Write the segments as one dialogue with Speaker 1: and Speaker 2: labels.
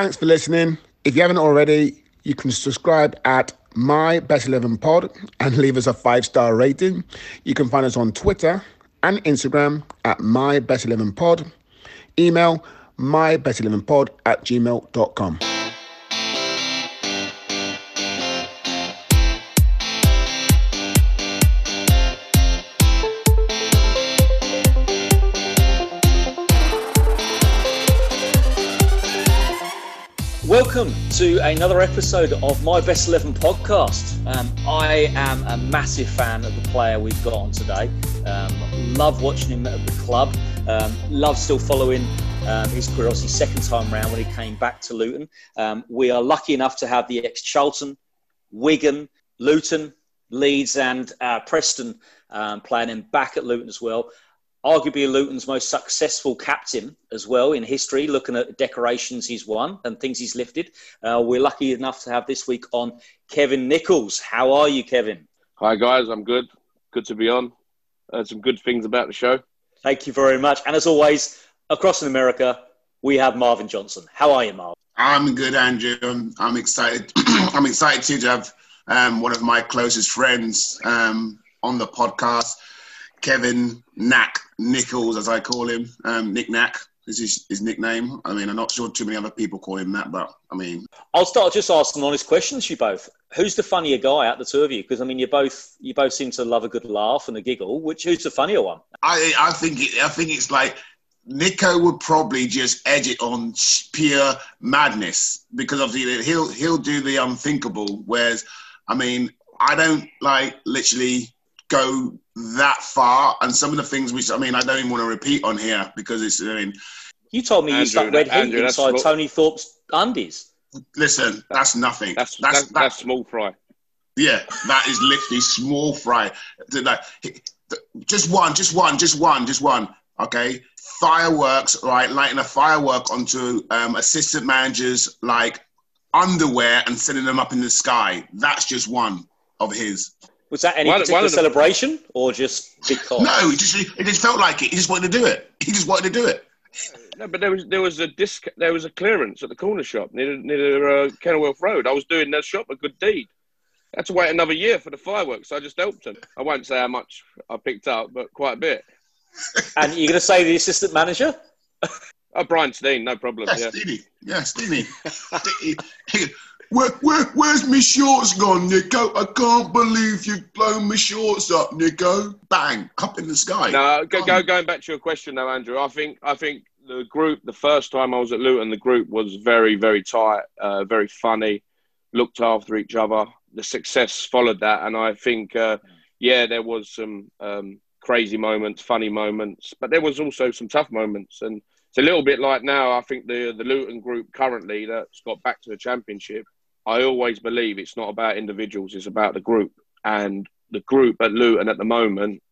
Speaker 1: Thanks for listening. If you haven't already, you can subscribe at My Best 11 Pod and leave us a five star rating. You can find us on Twitter and Instagram at My Best 11 Pod. Email my best 11 pod at gmail.com.
Speaker 2: Welcome to another episode of My Best 11 podcast. Um, I am a massive fan of the player we've got on today. Um, love watching him at the club. Um, love still following um, his career, obviously, second time round when he came back to Luton. Um, we are lucky enough to have the ex Charlton, Wigan, Luton, Leeds, and uh, Preston um, playing him back at Luton as well arguably Luton's most successful captain as well in history, looking at decorations he's won and things he's lifted. Uh, we're lucky enough to have this week on Kevin Nicholls. How are you, Kevin?
Speaker 3: Hi, guys. I'm good. Good to be on. Uh, some good things about the show.
Speaker 2: Thank you very much. And as always, across in America, we have Marvin Johnson. How are you, Marvin?
Speaker 1: I'm good, Andrew. I'm, I'm excited. I'm excited too to have um, one of my closest friends um, on the podcast. Kevin Knack Nicholls, as I call him, um, Nick Knack is his, his, nickname. I mean, I'm not sure too many other people call him that, but I mean,
Speaker 2: I'll start just asking honest questions. You both, who's the funnier guy out the two of you? Because I mean, you both you both seem to love a good laugh and a giggle. Which who's the funnier one?
Speaker 1: I I think it, I think it's like Nico would probably just edge it on pure madness because obviously he'll he'll do the unthinkable. Whereas, I mean, I don't like literally go that far. And some of the things we, I mean, I don't even want to repeat on here because it's, I mean,
Speaker 2: you told me Andrew, you stuck red heat inside Tony Thorpe's undies.
Speaker 1: Listen, that's nothing.
Speaker 3: That's that's, that's, that's small fry.
Speaker 1: Yeah, that is literally small fry. Just one, just one, just one, just one. Okay, fireworks, right? Lighting a firework onto um, assistant managers like underwear and sending them up in the sky. That's just one of his.
Speaker 2: Was that any one, particular one celebration or just because?
Speaker 1: No, it just it just felt like it. He just wanted to do it. He just wanted to do it.
Speaker 3: No, but there was there was a disc there was a clearance at the corner shop near near uh, Kenilworth Road. I was doing that shop a good deed. I had to wait another year for the fireworks. So I just helped him. I won't say how much I picked up, but quite a bit.
Speaker 2: and you're going to say the assistant manager?
Speaker 3: oh, Brian Stein, no problem.
Speaker 1: Yeah, yeah. Steenie. Yeah, Steenie. Where, where, where's my shorts gone, Nico? I can't believe you've blown my shorts up, Nico. Bang, up in the sky.
Speaker 3: No, go, go, going back to your question though, Andrew. I think I think the group, the first time I was at Luton, the group was very, very tight, uh, very funny, looked after each other. The success followed that, and I think, uh, yeah, there was some um, crazy moments, funny moments, but there was also some tough moments, and it's a little bit like now. I think the the Luton group currently that's got back to the championship I always believe it's not about individuals, it's about the group. And the group at Luton at the moment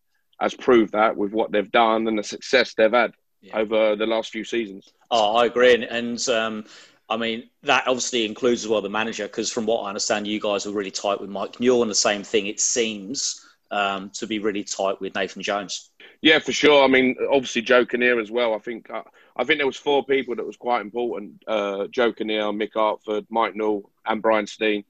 Speaker 3: has proved that with what they've done and the success they've had yeah. over the last few seasons.
Speaker 2: Oh, I agree. And, um, I mean, that obviously includes as well the manager, because from what I understand, you guys were really tight with Mike Newell, and the same thing, it seems, um, to be really tight with Nathan Jones.
Speaker 3: Yeah, for sure. I mean, obviously Joe Kinnear as well. I think uh, I think there was four people that was quite important: uh, Joe Kinnear, Mick Harford, Mike Newell, and Brian Stein.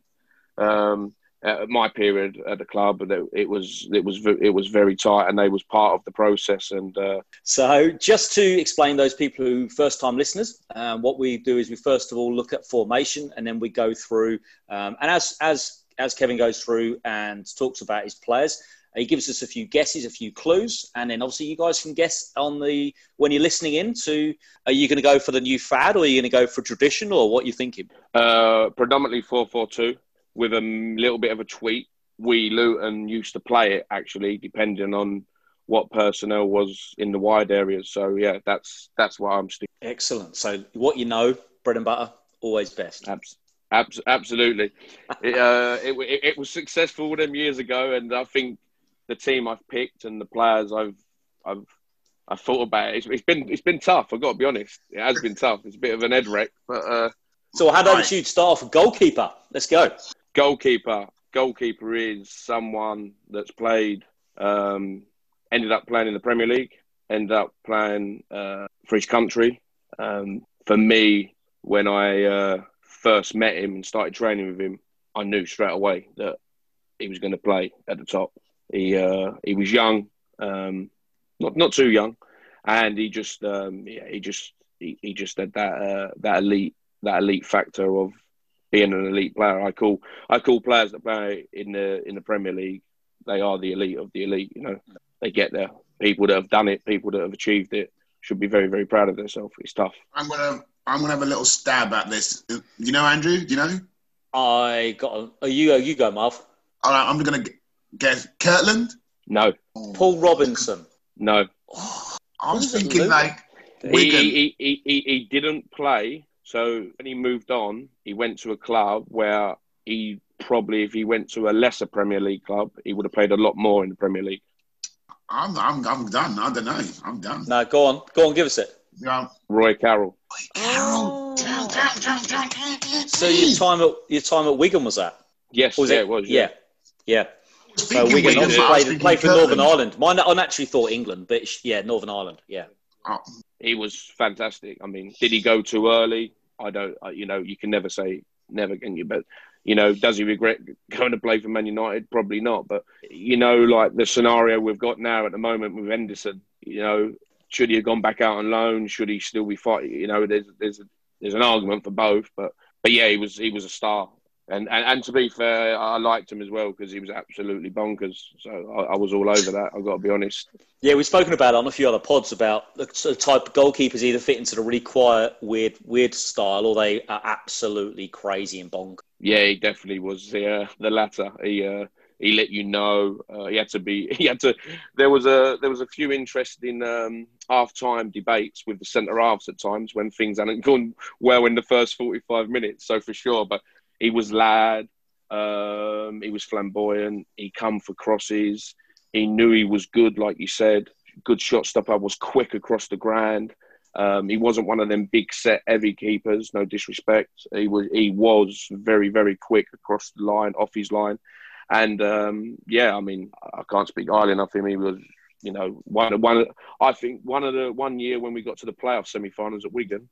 Speaker 3: Um, at my period at the club, it was it was it was very tight, and they was part of the process. And uh...
Speaker 2: so, just to explain those people who first time listeners, um, what we do is we first of all look at formation, and then we go through. Um, and as as as Kevin goes through and talks about his players, he gives us a few guesses, a few clues, and then obviously you guys can guess on the when you're listening in to are you going to go for the new fad or are you going to go for tradition or what you thinking?
Speaker 3: Uh, predominantly four four two with a little bit of a tweak. We Luton used to play it actually, depending on what personnel was in the wide areas. So yeah, that's that's what I'm sticking.
Speaker 2: Excellent. So what you know, bread and butter, always best.
Speaker 3: Abs- abs- absolutely. it, uh, it, it, it was successful with them years ago, and I think the team I've picked and the players I've I've I've thought about it. It's, it's been it's been tough. I've got to be honest. It has been tough. It's a bit of an head wreck, but. Uh,
Speaker 2: so how did you start off goalkeeper? Let's go.
Speaker 3: Goalkeeper. Goalkeeper is someone that's played, um, ended up playing in the Premier League, ended up playing uh, for his country. Um, for me, when I uh, first met him and started training with him, I knew straight away that he was going to play at the top. He uh, he was young, um, not not too young, and he just um, yeah, he just he, he just had that uh, that elite that elite factor of being an elite player. I call I call players that play in the in the Premier League. They are the elite of the elite. You know, they get there. People that have done it, people that have achieved it, should be very very proud of themselves. It's tough.
Speaker 1: I'm gonna I'm gonna have a little stab at this. You know, Andrew? You know?
Speaker 2: I got. A, oh, you go. You go, Marv.
Speaker 1: All right, I'm gonna guess Kirkland.
Speaker 3: No. Oh.
Speaker 2: Paul Robinson.
Speaker 3: No.
Speaker 1: I was thinking
Speaker 2: Luke?
Speaker 1: like
Speaker 3: He, he, he, he, he didn't play. So when he moved on, he went to a club where he probably, if he went to a lesser Premier League club, he would have played a lot more in the Premier League.
Speaker 1: I'm, I'm, I'm done. I don't know. I'm done.
Speaker 2: No, go on. Go on. Give us it.
Speaker 1: Yeah.
Speaker 3: Roy Carroll.
Speaker 1: Carol. Down, down, down, down, down, down.
Speaker 2: So your time at your time at Wigan was that?
Speaker 3: Yes,
Speaker 2: was
Speaker 3: yeah,
Speaker 2: it?
Speaker 3: it was.
Speaker 2: Yeah. Yeah. So
Speaker 1: Speaking
Speaker 2: Wigan
Speaker 1: Wigan,
Speaker 2: obviously
Speaker 1: I was
Speaker 2: played, for Northern Ireland. Mine, I actually thought England, but yeah, Northern Ireland. Yeah.
Speaker 1: Oh,
Speaker 3: He was fantastic. I mean, did he go too early? I don't, I- you know, you can never say never, can you? But, you know, does he regret going to play for Man United? Probably not. But, you know, like the scenario we've got now at the moment with Henderson, you know, should he have gone back out on loan? Should he still be fighting? You know, there's, there's, there's an argument for both. But, but yeah, he was, he was a star. And, and, and to be fair, I liked him as well because he was absolutely bonkers. So I, I was all over that. I've got to be honest.
Speaker 2: Yeah, we've spoken about it on a few other pods about the sort of type of goalkeepers either fit into the really quiet, weird, weird style, or they are absolutely crazy and bonkers.
Speaker 3: Yeah, he definitely was the uh, the latter. He uh, he let you know. Uh, he had to be. He had to. There was a there was a few interesting um, half time debates with the centre halves at times when things hadn't gone well in the first forty five minutes. So for sure, but he was lad. Um, he was flamboyant. He come for crosses. He knew he was good, like you said. Good shot stopper. Was quick across the ground. Um, he wasn't one of them big set heavy keepers. No disrespect. He was he was very very quick across the line, off his line, and um, yeah, I mean I can't speak highly enough of him. He was you know one of one. I think one of the one year when we got to the playoff semi-finals at Wigan,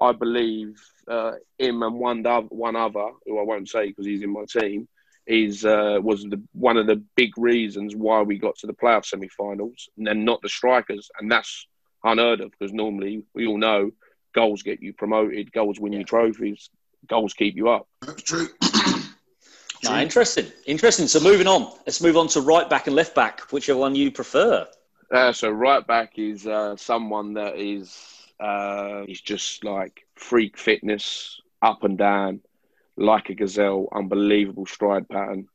Speaker 3: I believe uh, him and one other, one other who I won't say because he's in my team is uh, was the one of the big reasons why we got to the playoff semi-finals and then not the strikers, and that's unheard of because normally we all know goals get you promoted, goals win you trophies, goals keep you up.
Speaker 1: that's true.
Speaker 2: No, interesting, interesting. So moving on, let's move on to right back and left back, whichever one you prefer.
Speaker 3: Uh, so right back is uh, someone that is uh, is just like freak fitness, up and down, like a gazelle, unbelievable stride pattern.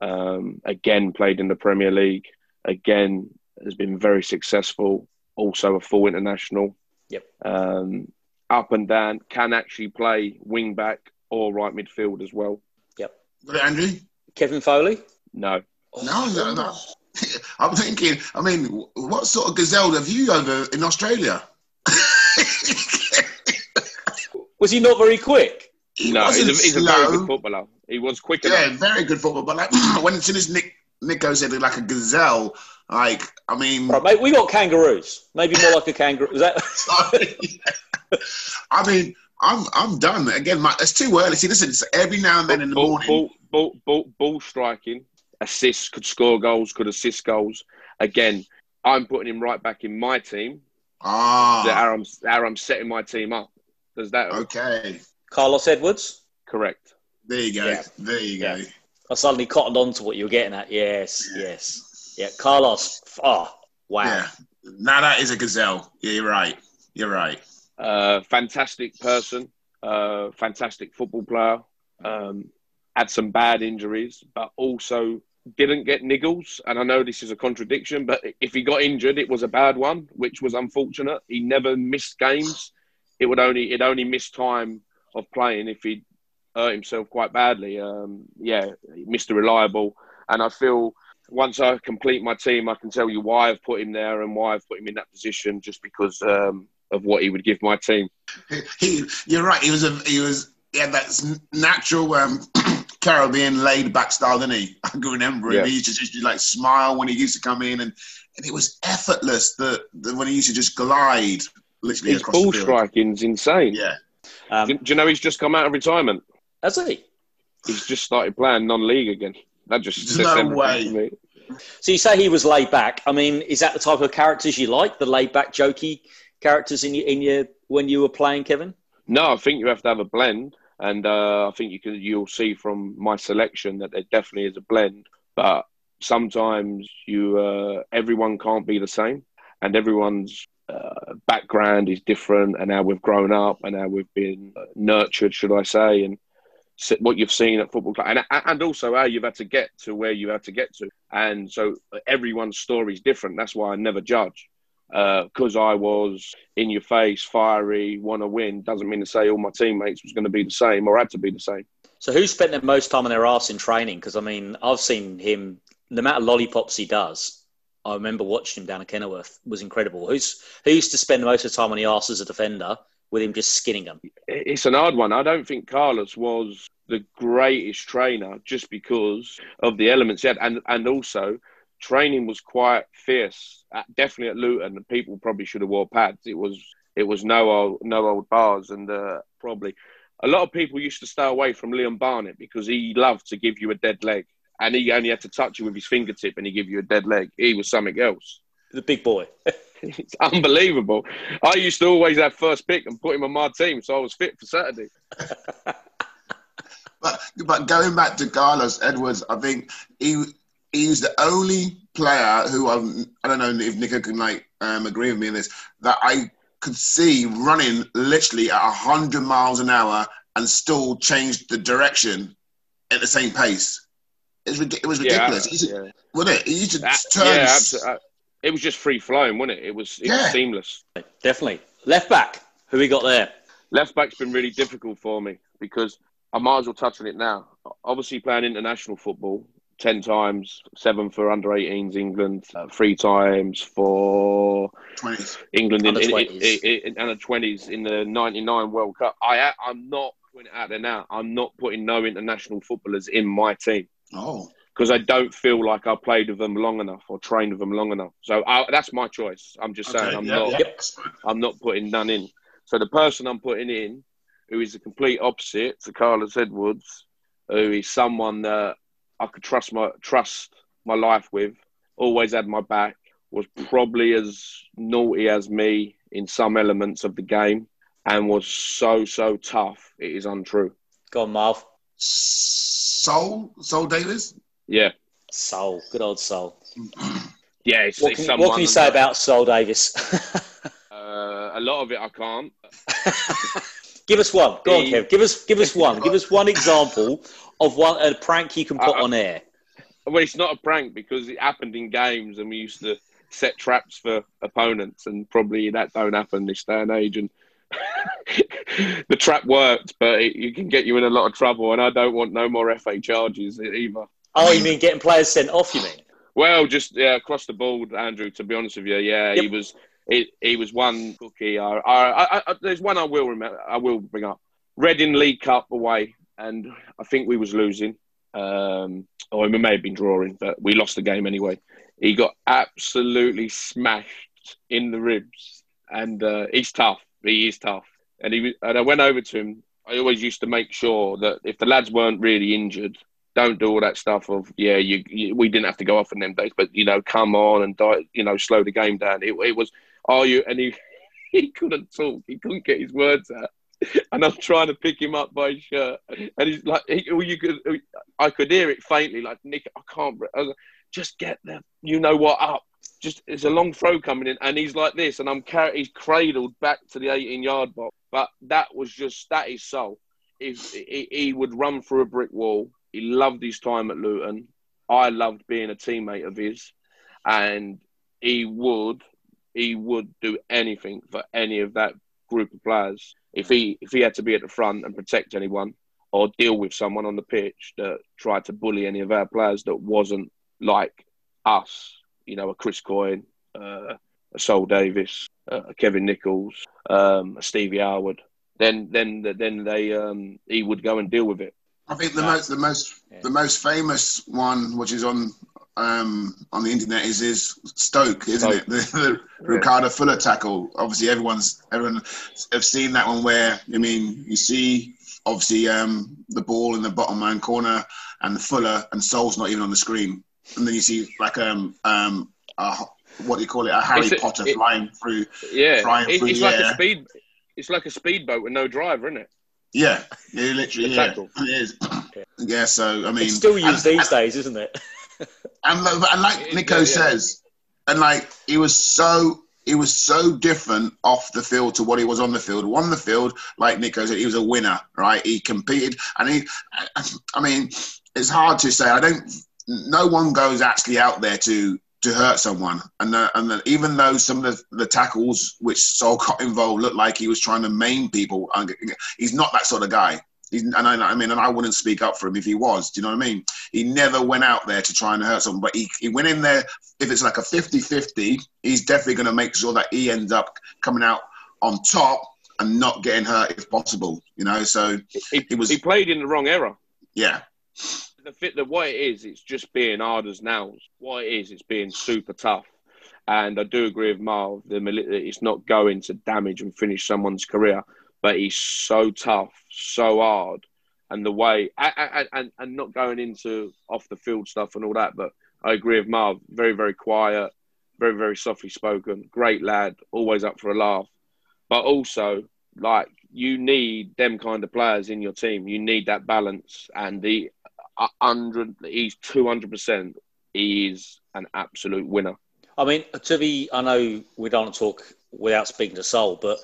Speaker 3: Um, again, played in the Premier League. Again, has been very successful. Also a full international.
Speaker 2: Yep.
Speaker 3: Um, up and down, can actually play wing back or right midfield as well.
Speaker 1: Got it, Andrew?
Speaker 2: Kevin Foley.
Speaker 3: No,
Speaker 1: No, no, no. I'm thinking, I mean, what sort of gazelle have you over in Australia?
Speaker 2: Was he not very quick?
Speaker 1: He
Speaker 3: no, he's a,
Speaker 1: wasn't
Speaker 3: he's a very
Speaker 1: slow.
Speaker 3: good footballer. He was quick
Speaker 1: Yeah,
Speaker 3: enough.
Speaker 1: very good football. But like when as soon as Nick Nico said it like a gazelle, like I mean,
Speaker 2: Right, mate. We got kangaroos. Maybe more like a kangaroo. Was that?
Speaker 1: sorry. I mean, I'm I'm done. Again, my, it's too early. See, listen, it's every now and then in the
Speaker 3: ball,
Speaker 1: morning.
Speaker 3: Ball, ball, ball, ball striking, assists, could score goals, could assist goals. Again, I'm putting him right back in my team.
Speaker 1: Ah,
Speaker 3: how I'm, how I'm setting my team up. Does that
Speaker 1: okay.
Speaker 2: Carlos Edwards.
Speaker 3: correct?
Speaker 1: There you go.
Speaker 2: Yeah.
Speaker 1: There you go.
Speaker 2: Yeah. I suddenly cottoned on to what you were getting at. Yes, yes. Yeah, Carlos. Oh, wow.
Speaker 1: Yeah. Now that is a gazelle. Yeah, you're right. You're right.
Speaker 3: Uh, fantastic person, uh, fantastic football player. Um, had some bad injuries, but also didn't get niggles. And I know this is a contradiction, but if he got injured, it was a bad one, which was unfortunate. He never missed games. It would only it only missed time of playing if he hurt himself quite badly. Um, yeah, Mr. Reliable, and I feel. Once I complete my team, I can tell you why I've put him there and why I've put him in that position, just because um, of what he would give my team.
Speaker 1: He, you're right. He was a he was yeah that's natural um, Caribbean laid back style, didn't he? I can remember him.
Speaker 3: Yeah.
Speaker 1: He used to just like smile when he used to come in, and, and it was effortless. That that when he used to just glide literally
Speaker 3: His ball
Speaker 1: the field.
Speaker 3: striking's insane.
Speaker 1: Yeah,
Speaker 3: Um, do, do, you know he's just come out of retirement?
Speaker 2: Has he?
Speaker 3: He's just started playing non-league again. That just says no way.
Speaker 2: So you say he was laid back. I mean, is that the type of characters you like? The laid back, jokey characters in your in your when you were playing, Kevin?
Speaker 3: No, I think you have to have a blend, and uh, I think you can. You'll see from my selection that there definitely is a blend. But sometimes you, uh, everyone can't be the same, and everyone's uh, background is different, and how we've grown up, and how we've been nurtured, should I say, and what you've seen at football club, and and also how you've had to get to where you had to get to, and so everyone's story is different. That's why I never judge because uh, I was in your face, fiery, want to win, doesn't mean to say all my teammates was going to be the same or had to be the same.
Speaker 2: So who spent the most time on their ass in training? Because I mean, I've seen him. Amount of lollipops he does, I remember watching him down at Kenilworth was incredible. Who's who used to spend most of the time on the ass as a defender with him just skinning them?
Speaker 3: It's an odd one. I don't think Carlos was the greatest trainer just because of the elements he had, and and also training was quite fierce. At, definitely at Luton, people probably should have wore pads. It was it was no old no old bars, and uh, probably a lot of people used to stay away from Liam Barnett because he loved to give you a dead leg, and he only had to touch you with his fingertip, and he give you a dead leg. He was something else.
Speaker 2: The big boy.
Speaker 3: it's unbelievable. I used to always have first pick and put him on my team, so I was fit for Saturday.
Speaker 1: but but going back to Carlos Edwards, I think he he's the only player who I'm, I don't know if Nico can like um, agree with me on this that I could see running literally at hundred miles an hour and still change the direction at the same pace. It was, it was ridiculous, yeah, yeah. wasn't it? He just that, turns.
Speaker 3: Yeah, uh, it was just free flowing, wasn't it? It was, it yeah. was seamless.
Speaker 2: Definitely. Left back, who we got there?
Speaker 3: Left back's been really difficult for me because I might as well touch on it now. Obviously, playing international football, 10 times, seven for under 18s England, uh, three times for 20s. England under in, 20s. In, in, in, under 20s in the 99 World Cup. I, I'm not putting it out there now. I'm not putting no international footballers in my team.
Speaker 1: Oh.
Speaker 3: Because I don't feel like I played with them long enough or trained with them long enough. So I, that's my choice. I'm just saying I'm not. Yep. I'm not putting none in. So the person I'm putting in, who is the complete opposite to Carlos Edwards, who is someone that I could trust my trust my life with, always had my back, was probably as naughty as me in some elements of the game, and was so so tough. It is untrue.
Speaker 2: Go on, Marv.
Speaker 1: Sol Soul Davis.
Speaker 3: Yeah.
Speaker 2: Sol, good old Sol.
Speaker 3: yeah, it's,
Speaker 2: what, can, what can you say about Sol Davis?
Speaker 3: uh, a lot of it I can't.
Speaker 2: give us one. Go on, Kev. Give us give us one. give us one example of one a prank you can put uh, on air?
Speaker 3: Well, it's not a prank because it happened in games, and we used to set traps for opponents, and probably that don't happen this day and age. And the trap worked, but it, it, can get you in a lot of trouble, and I don't want no more FA charges either.
Speaker 2: Oh, you mean getting players sent off? You mean?
Speaker 3: Well, just yeah, across the board, Andrew. To be honest with you, yeah, yep. he was. He, he was one cookie. I, I, I, there's one I will remember. I will bring up. Reading League Cup away and I think we was losing. Um, or we may have been drawing, but we lost the game anyway. He got absolutely smashed in the ribs, and uh, he's tough. He is tough, and he and I went over to him. I always used to make sure that if the lads weren't really injured, don't do all that stuff of yeah, you, you, we didn't have to go off in them days, but you know, come on and die, you know, slow the game down. It, it was are you? And he he couldn't talk. He couldn't get his words out. and I'm trying to pick him up by his shirt, and he's like, he, you could, I could hear it faintly, like Nick, I can't, I like, just get there, you know what, up. Just it's a long throw coming in, and he's like this, and I'm car- he's cradled back to the 18 yard box. But that was just that is so. If he, he would run through a brick wall, he loved his time at Luton. I loved being a teammate of his, and he would he would do anything for any of that group of players if he if he had to be at the front and protect anyone or deal with someone on the pitch that tried to bully any of our players that wasn't like us, you know, a Chris Coyne, uh, a Sol Davis, uh, a Kevin Nicholls, um, a Stevie Howard, then then then they um, he would go and deal with it.
Speaker 1: I think the most the most yeah. the most famous one, which is on um, on the internet is is Stoke, isn't
Speaker 3: Stoke.
Speaker 1: it? The, the Ricardo Fuller tackle. Obviously, everyone's everyone have seen that one where I mean, you see obviously um, the ball in the bottom man corner and Fuller and Sol's not even on the screen, and then you see like um um a, what do you call it? A Harry
Speaker 3: It's a-
Speaker 1: Potter
Speaker 3: it-
Speaker 1: flying through.
Speaker 3: Yeah,
Speaker 1: Flying
Speaker 3: it,
Speaker 1: through
Speaker 3: it's
Speaker 1: the
Speaker 3: like
Speaker 1: air.
Speaker 3: a speed. It's like a speedboat with no driver, isn't it?
Speaker 1: Yeah, yeah, literally,
Speaker 3: The
Speaker 1: yeah, it is. Yeah, so I mean,
Speaker 2: It's still used
Speaker 1: and-
Speaker 2: these days, isn't it?
Speaker 1: And, like- and like
Speaker 3: Yeah,
Speaker 1: Nico
Speaker 3: yeah.
Speaker 1: says, and like he was so he was so different off the field to what he was on the field. On the field, like Nico said, he was a winner, right? He competed, and he. I mean, it's hard to say. I don't. No one goes actually out there to to hurt someone, and uh, and then even though some of the, the tackles which Sol got involved looked like he was trying to maim people, he's not that sort of guy. He's, and I, I mean, and I wouldn't speak up for him if he was. Do you know what I mean? He never went out there to try and hurt someone, but he, he went in there. If it's like a 50 50, he's definitely going to make sure that he ends up coming out on top and not getting hurt if possible, you know? So,
Speaker 3: He,
Speaker 1: It was-
Speaker 3: he played in the wrong era.
Speaker 1: yeah.
Speaker 3: The fit, the what it is, it's just being hard as nails. What it is, it's being super tough. And I do agree with Marv. The it's not going to damage and finish someone's career, but he's so tough, so hard, and the way and and, and not going into off the field stuff and all that. But I agree with Marv. Very very quiet, very very softly spoken. Great lad, always up for a laugh. But also like you need them kind of players in your team. You need that balance, and the hundred. He's two hundred percent. He is an absolute winner.
Speaker 2: I mean, to be, I know we don't talk without speaking to Sol, but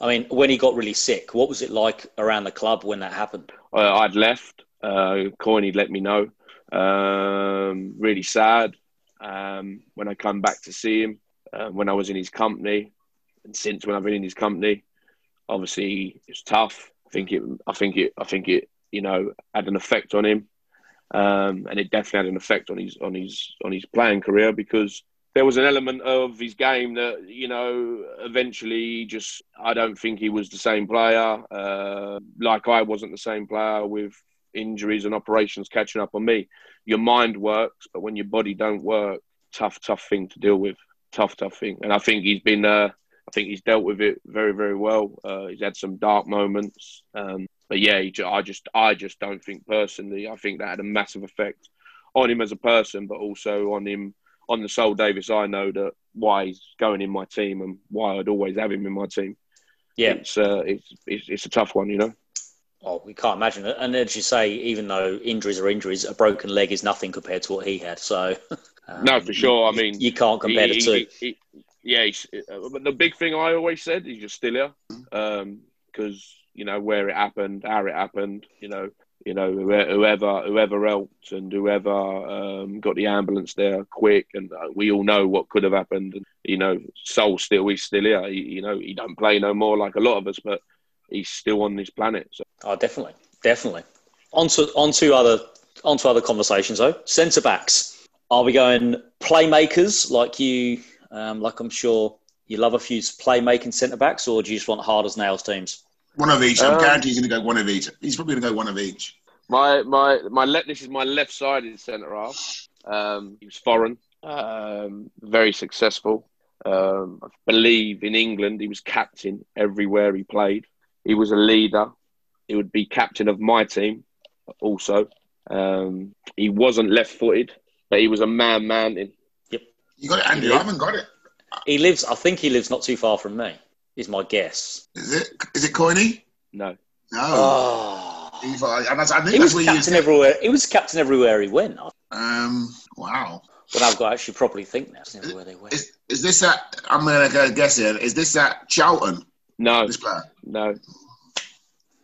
Speaker 2: I mean, when he got really sick, what was it like around the club when that happened?
Speaker 3: Uh, I'd left. Uh, Coiney let me know. Um, really sad. Um, when I come back to see him, uh, when I was in his company, and since when I've been in his company, obviously it's tough. I think it. I think it. I think it. You know, had an effect on him, um, and it definitely had an effect on his on his on his playing career because there was an element of his game that you know eventually just I don't think he was the same player. Uh, like I wasn't the same player with injuries and operations catching up on me. Your mind works, but when your body don't work, tough, tough thing to deal with. Tough, tough thing. And I think he's been. Uh, I think he's dealt with it very, very well. Uh, he's had some dark moments, um, but yeah, he, I just, I just don't think personally. I think that had a massive effect on him as a person, but also on him on the Sol Davis, I know that why he's going in my team and why I'd always have him in my team.
Speaker 2: Yeah.
Speaker 3: It's uh, it's, it's it's a tough one, you know.
Speaker 2: Oh, we can't imagine it. And as you say, even though injuries are injuries, a broken leg is nothing compared to what he had. So, um,
Speaker 3: No, for sure. I mean,
Speaker 2: you can't compare
Speaker 3: He-
Speaker 2: the two.
Speaker 3: he- he- yeah, he's, uh, but the big thing I always said, he's just still here because you know where it happened, how it happened. You know, you know whoever whoever helped and whoever um, got the ambulance there quick, and uh, we all know what could have happened. And you know, Sol still he's still here. He, you know, he don't play no more like a lot of us, but he's still on this planet. So.
Speaker 2: Oh, definitely, definitely. On to on to other on to other conversations though. Centre backs. Are we going playmakers like you? Um, like I'm sure you love a few playmaking centre backs, or do you just want hard as nails teams?
Speaker 1: One of each. I'm
Speaker 3: Um,
Speaker 1: guaranteed he's going to go one of each. He's probably going to go one of each.
Speaker 3: My my my left. This is my left-sided centre half. Um, he was foreign, um, very successful. Um, I believe in England he was captain everywhere he played. He was a leader. He would be captain of my team, also. Um, he wasn't left-footed, but he was a man mountain.
Speaker 1: You got it, Andrew. I haven't got it.
Speaker 2: He lives. I think he lives not too far from me. Is my guess.
Speaker 1: Is it? Is it Coiney?
Speaker 3: No,
Speaker 1: No.
Speaker 2: Oh,
Speaker 1: He and that's- I think
Speaker 2: he was
Speaker 1: where you.
Speaker 2: captain everywhere. He was captain everywhere he went.
Speaker 1: Um. Wow.
Speaker 2: But I've got to actually properly think now. Captain everywhere they went.
Speaker 1: Is, is this at? I'm going to go guess here. Is this at Charlton?
Speaker 3: no,
Speaker 1: This player.
Speaker 3: no.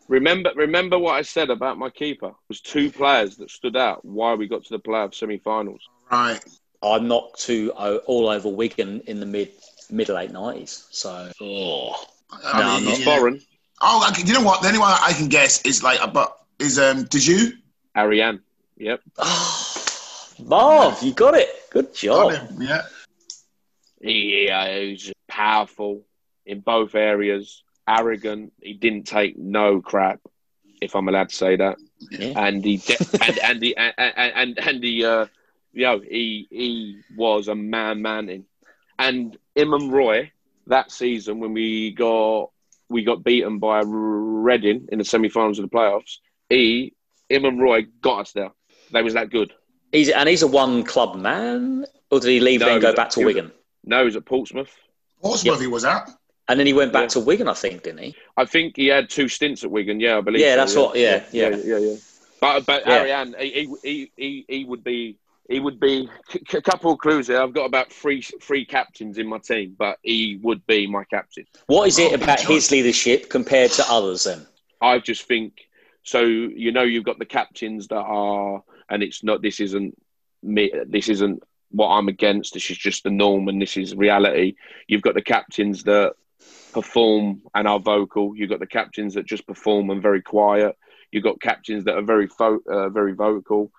Speaker 3: Remember, remember what I said about my keeper. It was two players that stood out. Why we got to the playoff semi-finals.
Speaker 1: Right.
Speaker 2: I knocked to uh, all over Wigan in the mid mid late nineties. So oh.
Speaker 1: I
Speaker 2: No, I'm not
Speaker 3: He's
Speaker 1: yeah.
Speaker 3: foreign.
Speaker 1: Oh, okay. you know what? The only one I can guess is like, but is um, did you?
Speaker 3: Arjan. Yep.
Speaker 2: Marv, you got it. Good job.
Speaker 1: Got him, Yeah.
Speaker 3: He, uh, he was powerful in both areas. Arrogant. He didn't take no crap, if I'm allowed to say that.
Speaker 2: Yeah.
Speaker 3: And he de- and and he and and, and he uh, you know, he he was a man manning. And Imam Roy that season when we got we got beaten by Reading in the semi-finals of the playoffs, he Imam Roy got us there. They was that good.
Speaker 2: He's and he's a one club man, or did he leave
Speaker 3: No,
Speaker 2: then go back to
Speaker 3: he was-
Speaker 2: Wigan?
Speaker 3: No, he was at Portsmouth.
Speaker 1: Portsmouth
Speaker 2: Yep.
Speaker 1: he was at.
Speaker 2: And then he went back
Speaker 3: Yeah.
Speaker 2: to Wigan, I think, didn't he?
Speaker 3: I think he had two stints at Wigan. Yeah, I believe.
Speaker 2: Yeah,
Speaker 3: so,
Speaker 2: that's what- yeah,
Speaker 3: yeah,
Speaker 2: yeah.
Speaker 3: yeah, yeah. But but
Speaker 2: Yeah.
Speaker 3: Arjan, he, he he he would be he would be a couple of clues there. I've got about three three captains in my team, but he would be my captain.
Speaker 2: What is it
Speaker 1: Oh,
Speaker 2: about his leadership compared to others then?
Speaker 3: I just think so. You know, you've got the captains that are, and it's not. This isn't me. This isn't what I'm against. This is just the norm, and this is reality. You've got the captains that perform and are vocal. You've got the captains that just perform and very quiet. You've got captains that are very fo- uh, very vocal.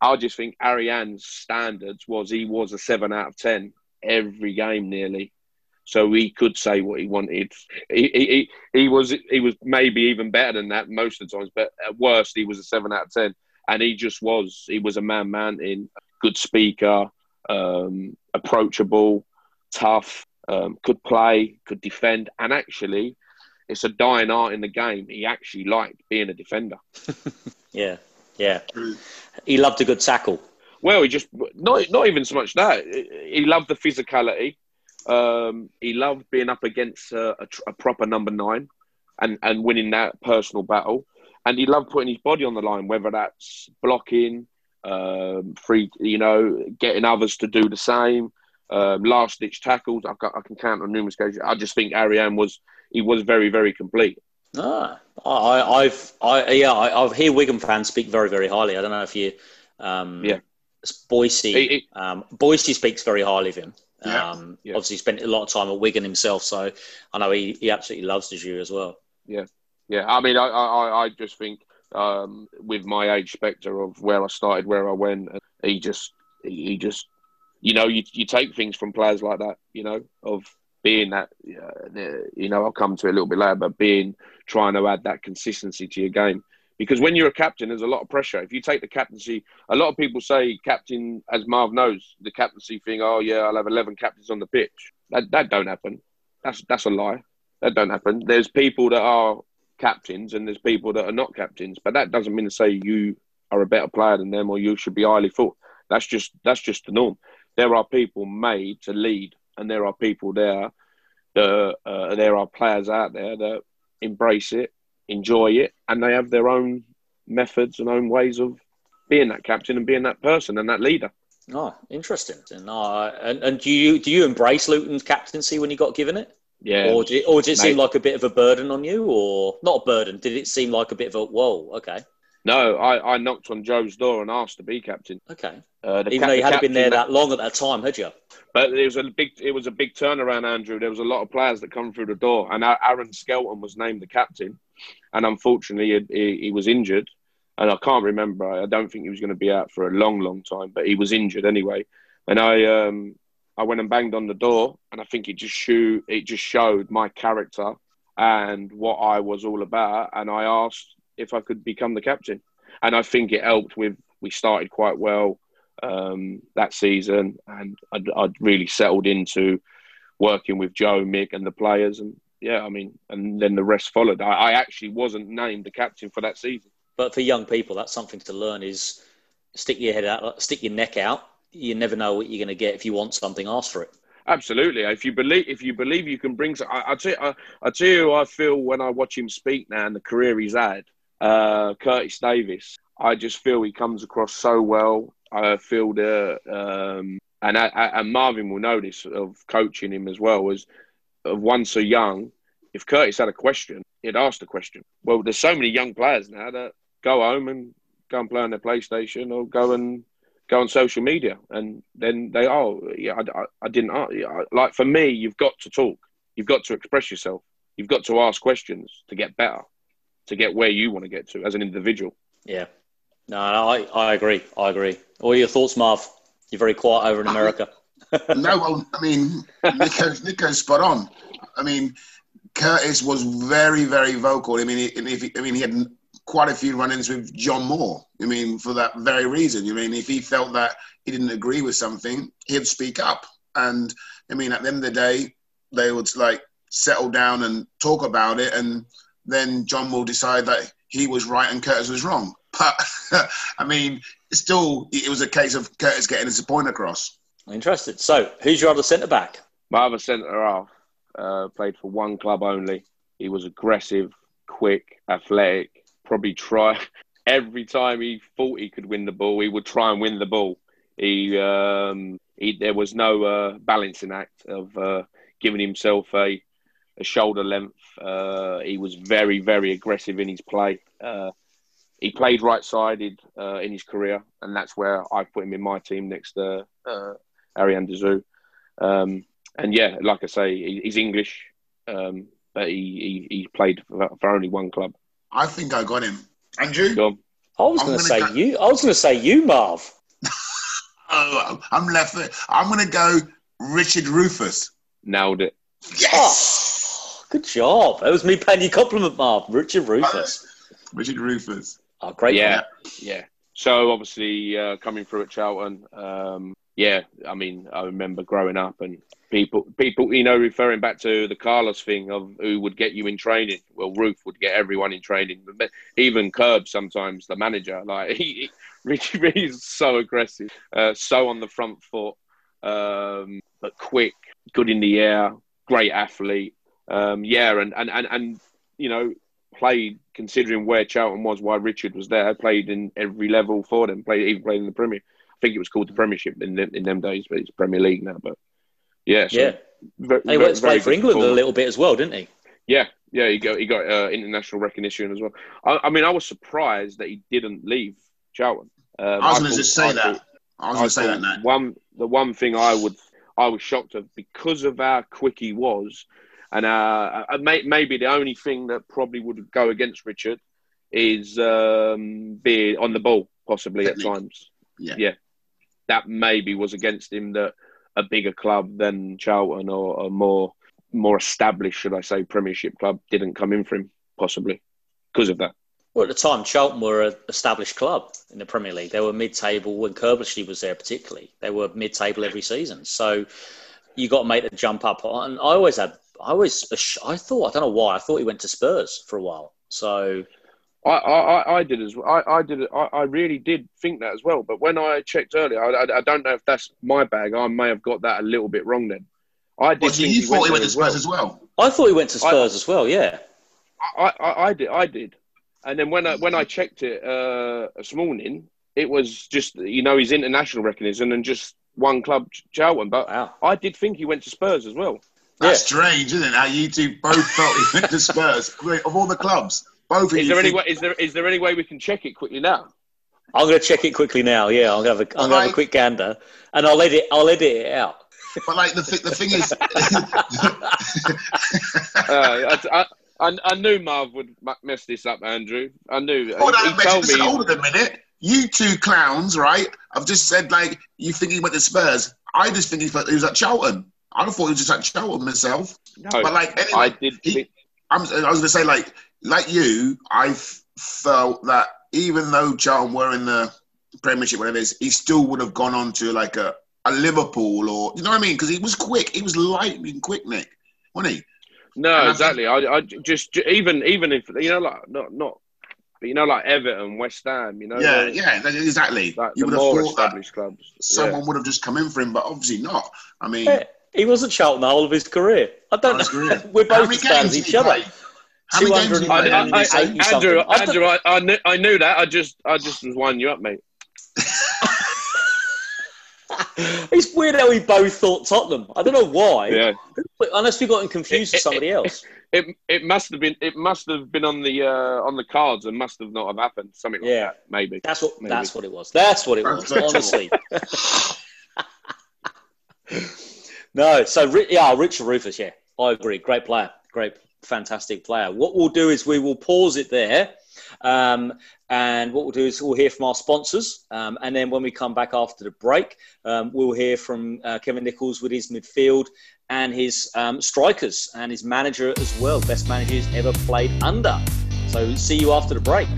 Speaker 3: I just think Arjan's standards was he was a seven out of ten every game nearly. So he could say what he wanted. He, he, he, was he was maybe even better than that most of the times, but at worst he was a seven out of ten, and he just was. He was a man mountain, good speaker, um, approachable, tough, um, could play, could defend, and actually, it's a dying art in the game. He actually liked being a defender.
Speaker 2: Yeah, yeah. He loved a good tackle.
Speaker 3: Well, he just not not even so much that. He loved the physicality. Um, he loved being up against a, a, tr- a proper number nine and and winning that personal battle. And he loved putting his body on the line, whether that's blocking, um, free, you know, getting others to do the same, um, last ditch tackles. I, ca- I can count on numerous occasions. I just think Arjan was he was very very complete.
Speaker 2: Ah, I, I've, I, yeah, I, I've hear Wigan fans speak very, very highly. I don't know if you, um,
Speaker 3: Yeah.
Speaker 2: Boise,
Speaker 3: He- he-
Speaker 2: um, Boise speaks very highly of him.
Speaker 1: Yeah.
Speaker 2: Um,
Speaker 3: Yeah.
Speaker 2: Obviously, spent a lot of time at Wigan himself, so I know he, he absolutely loves the Jew as well.
Speaker 3: Yeah, yeah, I mean, I, I, I just think um, with my age spectre of where I started, where I went, he just, he just, you know, you, you take things from players like that, you know, of being that, you know, I'll come to it a little bit later, but being trying to add that consistency to your game. Because when you're a captain, there's a lot of pressure. If you take the captaincy, a lot of people say captain, as Marv knows, the captaincy thing. Oh yeah, I'll have eleven captains on the pitch. That that don't happen. That's that's a lie. That don't happen. There's people that are captains and there's people that are not captains, but that doesn't mean to say you are a better player than them or you should be highly thought. That's just that's just the norm. There are people made to lead, and there are people there. That, uh, there are players out there that embrace it, enjoy it, and they have their own methods and own ways of being that captain and being that person and that leader.
Speaker 2: Oh, interesting. And, uh, and, and do you do you embrace Luton's captaincy when you got given it,
Speaker 3: Yeah,
Speaker 2: or did, or did it seem like a bit of a burden on you, or not a burden? Did it seem like a bit of a whoa? Okay,
Speaker 3: no, I, I knocked on Joe's door and asked to be captain.
Speaker 2: okay.
Speaker 3: Uh,
Speaker 2: Even though you hadn't been there that long at that time, had you?
Speaker 3: But it was a big, it was a big turnaround, Andrew. There was a lot of players that come through the door, and Aaron Skelton was named the captain, and unfortunately, he, he, he was injured, and I can't remember. I don't think he was going to be out for a long, long time, but he was injured anyway. And I, um, I went and banged on the door, and I think it just showed, it just showed my character and what I was all about. And I asked if I could become the captain, and I think it helped with. We started quite well um, that season, and I'd, I'd really settled into working with Joe, Mick, and the players, and yeah, I mean, and then the rest followed. I, I actually wasn't named the captain for that season.
Speaker 2: But for young people, that's something to learn: is stick your head out, stick your neck out. You never know what you're going to get if you want something. Ask for it.
Speaker 3: Absolutely. If you believe, if you believe you can bring, I, I tell you, I, I tell you, I feel when I watch him speak now and the career he's had. Uh, Curtis Davies, I just feel he comes across so well. I feel the um, and I, I, and Marvin will know this of coaching him as well was, of one so young. If Curtis had a question, he'd ask the question. Well, there's so many young players now that go home and go and play on their PlayStation or go and go on social media and then they oh yeah I, I, I didn't I- like for me you've got to talk you've got to express yourself you've got to ask questions to get better to get where you want to get to as an individual
Speaker 2: Yeah. No, no I, I agree. I agree. What are your thoughts, Marv? You're very quiet over in America.
Speaker 1: no, well, I mean, Nico's, Nico's spot on. I mean, Curtis was very, very vocal. I mean, he, if he, I mean, he had quite a few run-ins with John Moore. I mean, for that very reason. I mean, if he felt that he didn't agree with something, he'd speak up. And I mean, at the end of the day, they would like settle down and talk about it, and then John will decide that he was right and Curtis was wrong. But I mean, still, it was a case of Curtis getting his point across.
Speaker 2: Interested. So, who's your other centre back?
Speaker 3: My other centre half uh, played for one club only. He was aggressive, quick, athletic. Probably try every time he thought he could win the ball, he would try and win the ball. He, um, he there was no uh, balancing act of uh, giving himself a, a shoulder length. Uh, he was very, very aggressive in his play. Uh, he played right sided uh, in his career, and that's where I put him in my team next to uh, Arjan de Zeeuw. Um, and yeah, like I say, he, he's English, um, but he, he, he played for, for, only one club.
Speaker 1: I think I got him. Andrew?
Speaker 2: Go I was going to say go... you. I was going to say you, Marv.
Speaker 1: oh, I'm left. I'm going to go Richard Rufus.
Speaker 3: Nailed it.
Speaker 1: Yes.
Speaker 2: Oh, good job. That was me paying you compliment, Marv. Richard Rufus.
Speaker 1: Richard Rufus.
Speaker 2: Oh, great.
Speaker 3: Yeah, yeah. So obviously uh, coming through at Charlton, um, yeah. I mean, I remember growing up and people, people, you know, referring back to the Carlos thing of who would get you in training. Well, Ruth would get everyone in training, but even Curb sometimes the manager, like he, Richie is so aggressive, uh, so on the front foot, um, but quick, good in the air, great athlete. Um, yeah, and, and and and you know, played considering where Charlton was why Richard was there. Played in every level for them. Played even played in the Premier. I think it was called the Premiership in them, in them days, but it's Premier League now. But yeah, so
Speaker 2: yeah. Very, he went to play for England a little bit as well, didn't he?
Speaker 3: Yeah, yeah. He got he got uh, international recognition as well. I, I, mean, I was surprised that he didn't leave Charlton.
Speaker 1: Um, I was going to say I that. Thought, I was going to say that. Now.
Speaker 3: One the one thing I would I was shocked of because of how quick he was and uh, uh maybe the only thing that probably would go against Richard is um, being on the ball, possibly Technique. at times.
Speaker 1: Yeah. yeah.
Speaker 3: That maybe was against him that a bigger club than Charlton or a more more established, should I say, Premiership club didn't come in for him, possibly because of that.
Speaker 2: Well, at the time, Charlton were an established club in the Premier League. They were mid-table when Curbishley was there, particularly. They were mid-table every season. So you got to make the jump up. And I always had I was, I thought, I don't know why, I thought he went to Spurs for a while. So.
Speaker 3: I, I, I did as well. I, I did. I, I really did think that as well. But when I checked earlier, I, I, I, don't know if that's my bag. I may have got that a little bit wrong then. I did.
Speaker 1: Well, so you he thought he went to Spurs as well.
Speaker 2: I thought he went to Spurs as well. Yeah.
Speaker 3: I, I, I, did. I did. And then when I when I checked it uh, this morning, it was just you know his international recognition and just one club, Charlton. But wow. I did think he went to Spurs as well.
Speaker 1: That's yeah. strange, isn't it? How you two both felt he went to Spurs of all the clubs. Both
Speaker 3: of
Speaker 1: is
Speaker 3: there any way? Is there is there any way we can check it quickly now?
Speaker 2: I'm going to check it quickly now. Yeah, I'm going to have a, I'm going to have a quick gander, and I'll edit I'll edit it out.
Speaker 1: But like the the thing is,
Speaker 3: uh, I, I, I, knew Marv would mess this up, Andrew. I knew.
Speaker 1: Hold he, on, he told me. Hold on a minute. You two clowns, right? I've just said like you think he went to Spurs. I just think he was at Charlton. I thought he was just like Charlton himself. No, but like anyway, I did. He, I'm, I was gonna say like like you, I felt that even though Charlton were in the Premiership, whatever it is, he still would have gone on to like a, a Liverpool or you know what I mean? Because he was quick. He was lightning quick, Nick, wasn't he?
Speaker 3: No, and exactly. I, I just even even if you know like not not but you know, like Everton, West Ham, you know.
Speaker 1: Yeah, yeah, exactly.
Speaker 3: Like you would have thought established clubs.
Speaker 1: Someone
Speaker 3: yeah.
Speaker 1: would have just come in for him, but obviously not. I mean,
Speaker 2: he wasn't Charlton the whole of his career. I don't know. We're both fans of each other.
Speaker 1: Two hundred
Speaker 3: Andrew, Andrew, I, I, knew, I knew that. I just, I just was winding you up, mate.
Speaker 2: it's weird how we both thought Tottenham. I don't know why.
Speaker 3: Yeah.
Speaker 2: Unless we got confused it, with somebody
Speaker 3: it,
Speaker 2: else.
Speaker 3: It, it must have been it must have been on the uh, on the cards and must have not have happened. Something like yeah. that, maybe.
Speaker 2: That's what maybe. that's what it was. That's what it was, honestly. No, so yeah, Richard Rufus, yeah, I agree. Great player, great, fantastic player. What we'll do is we will pause it there. Um, and what we'll do is we'll hear from our sponsors. Um, and then when we come back after the break, um, we'll hear from uh, Kevin Nicholls with his midfield and his um, strikers and his manager as well. Best manager he's ever played under. So see you after the break.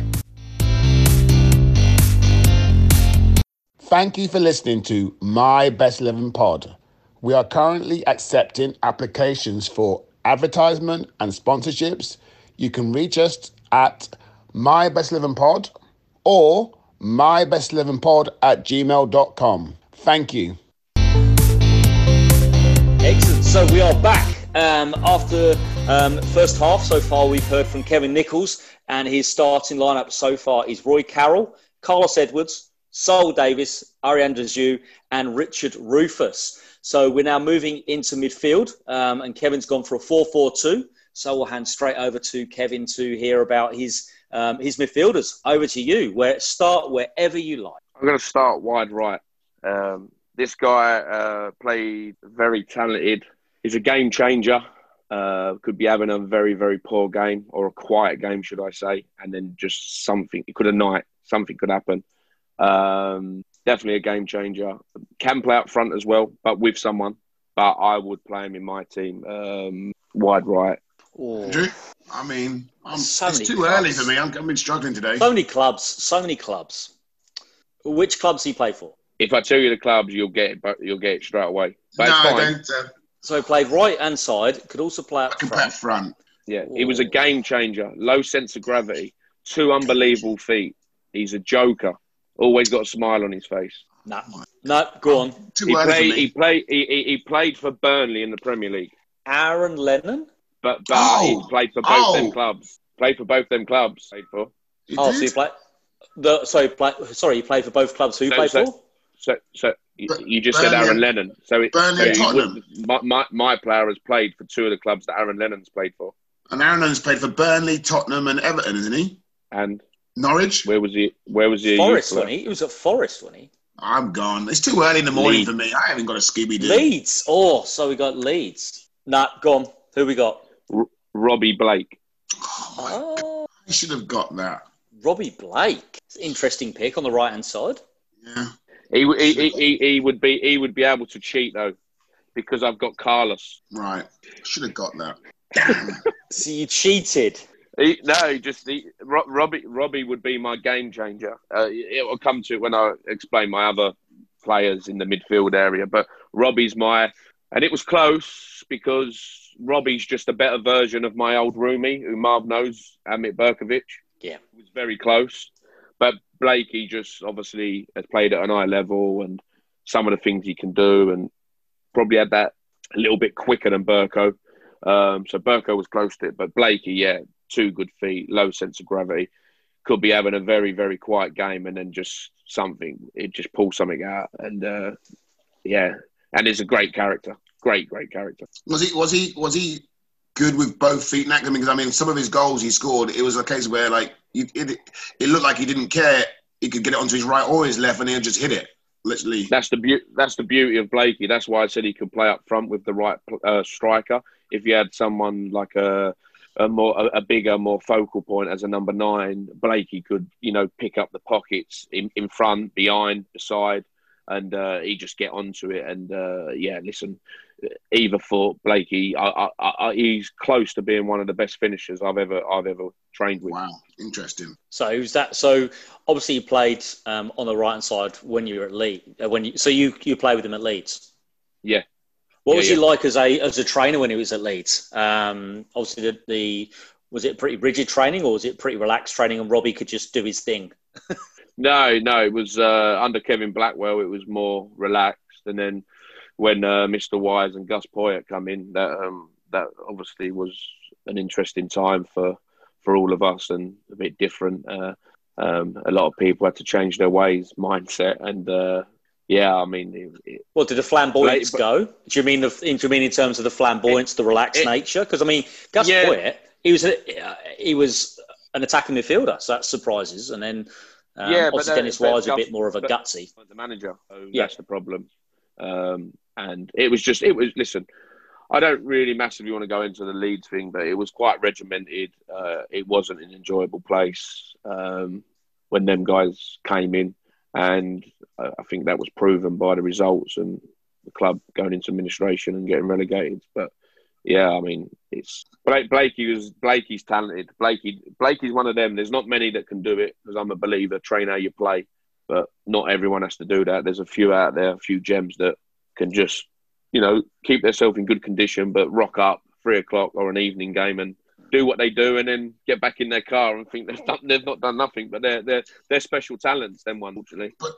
Speaker 1: Thank you for listening to My Best Eleven Pod. We are currently accepting applications for advertisement and sponsorships. You can reach us at My Best 11 Pod or My Best 11 Pod at gmail.com. Thank you.
Speaker 2: Excellent. So we are back. Um, after um, first half so far, we've heard from Kevin Nicholls, and his starting lineup so far is Roy Carroll, Carlos Edwards, Sol Davis, Arjan de Zeeuw, and Richard Rufus. So we're now moving into midfield, um, and Kevin's gone for a 4 4 2. So we'll hand straight over to Kevin to hear about his um, his midfielders. Over to you. Where start wherever you like.
Speaker 3: I'm going to start wide right. Um, this guy uh, played very talented. He's a game changer. Uh, could be having a very very poor game or a quiet game, should I say, and then just something. It could have night. Something could happen. Um, definitely a game changer. Can play up front as well, but with someone. But I would play him in my team um, wide right.
Speaker 1: Andrew, I mean, so it's too clubs. early for me. I'm, I've been struggling today.
Speaker 2: So many clubs. So many clubs. Which clubs do you play for?
Speaker 3: If I tell you the clubs, you'll get it. But you'll get it straight away. But
Speaker 1: no, I don't. Uh,
Speaker 2: so he played right hand side. Could also play up front.
Speaker 1: front.
Speaker 3: Yeah, Ooh. he was a game changer. Low sense of gravity. Two unbelievable feet. He's a joker. Always got a smile on his face.
Speaker 2: No, no, go on.
Speaker 3: He played, he played. He, he, he played for Burnley in the Premier League.
Speaker 2: Aaron Lennon.
Speaker 3: But but oh. he played for both oh. them clubs. Played for both them clubs. Oh, played for.
Speaker 2: He oh, did? so he played. The sorry, play, sorry, he played for both clubs. Who so, played
Speaker 3: so,
Speaker 2: for?
Speaker 3: So, so you just Burnley, said Aaron Lennon. So, it,
Speaker 1: Burnley
Speaker 3: so
Speaker 1: Tottenham.
Speaker 3: my, my, my player has played for two of the clubs that Aaron Lennon's played for.
Speaker 1: And Aaron Lennon's played for Burnley, Tottenham, and Everton, isn't he?
Speaker 3: And
Speaker 1: Norwich.
Speaker 3: Where was he? Where was he?
Speaker 2: Forest, wasn't he? He was at Forest, wasn't he?
Speaker 1: I'm gone. It's too early in the morning Leeds. for me. I haven't got a Scooby Doo.
Speaker 2: Leeds. Oh, so we got Leeds. Nah, go on. Who we got?
Speaker 3: R- Robbie Blake.
Speaker 1: Oh, oh. I should have got that.
Speaker 2: Robbie Blake. Interesting pick on the right hand side.
Speaker 1: Yeah.
Speaker 3: He, he, he, he, would be he would be able to cheat though, because I've got Carlos.
Speaker 1: Right. Should have got that. Damn.
Speaker 2: so you cheated.
Speaker 3: He, no, just the Robbie. Robbie would be my game changer. Uh, it will come to it when I explain my other players in the midfield area. But Robbie's my, and it was close because Robbie's just a better version of my old roomie, who Marv knows, Ahmet Brkovic.
Speaker 2: Yeah,
Speaker 3: it was very close. But Blakey just obviously has played at an high level, and some of the things he can do, and probably had that a little bit quicker than Burko. Um, so Burko was close to it, but Blakey, yeah, two good feet, low sense of gravity, could be having a very, very quiet game and then just something, it just pulls something out. And uh, yeah, and he's a great character. Great, great character.
Speaker 1: Was he, was he, was he good with both feet and acting? Because I mean, some of his goals he scored, it was a case where like, it, it looked like he didn't care. He could get it onto his right or his left and he'll just hit it. Literally.
Speaker 3: That's the beauty. That's the beauty of Blakey. That's why I said he could play up front with the right uh, striker. If you had someone like a a more a, a, bigger, more focal point as a number nine, Blakey could you know pick up the pockets in, in front, behind, beside, and uh, he just get onto it. And uh, yeah, listen, either for Blakey, I, I, I, he's close to being one of the best finishers I've ever I've ever trained with.
Speaker 1: Wow, interesting.
Speaker 2: So who's that? So obviously you played um, on the right hand side when you were at Leeds. Uh, when you so you you play with him at Leeds.
Speaker 3: Yeah,
Speaker 2: what yeah, was he yeah. like as a as a trainer when he was at Leeds? Um, obviously, the, the was it pretty rigid training or was it pretty relaxed training, and Robbie could just do his thing?
Speaker 3: no, no, it was uh, under Kevin Blackwell. It was more relaxed, and then when uh, Mr. Wise and Gus Poyet come in, that um, that obviously was an interesting time for for all of us and a bit different. Uh, um, a lot of people had to change their ways, mindset, and uh, yeah, I mean, it, it,
Speaker 2: well, did the flamboyance like, go? Do you mean the? Do you mean in terms of the flamboyance, it, the relaxed nature? Because I mean, Gus yeah. Poyet, he was a, he was an attacking midfielder, so that surprises. And then, um, yeah, obviously Dennis Wise a bit more of a gutsy.
Speaker 3: The manager, so yeah. that's the problem. Um, and it was just, it was. Listen, I don't really massively want to go into the Leeds thing, but it was quite regimented. Uh, it wasn't an enjoyable place um, when them guys came in and I think that was proven by the results and the club going into administration and getting relegated. But yeah, I mean, it's Blake, Blakey was Blakey's talented. Blakey Blakey's one of them. There's not many that can do it because I'm a believer. Train how you play. but not everyone has to do that. There's a few out there, a few gems that can just, you know, keep themselves in good condition, but rock up three o'clock or an evening game and do what they do, and then get back in their car and think they've, done, they've not done nothing. But they're they're they're special talents. Them one, unfortunately.
Speaker 1: But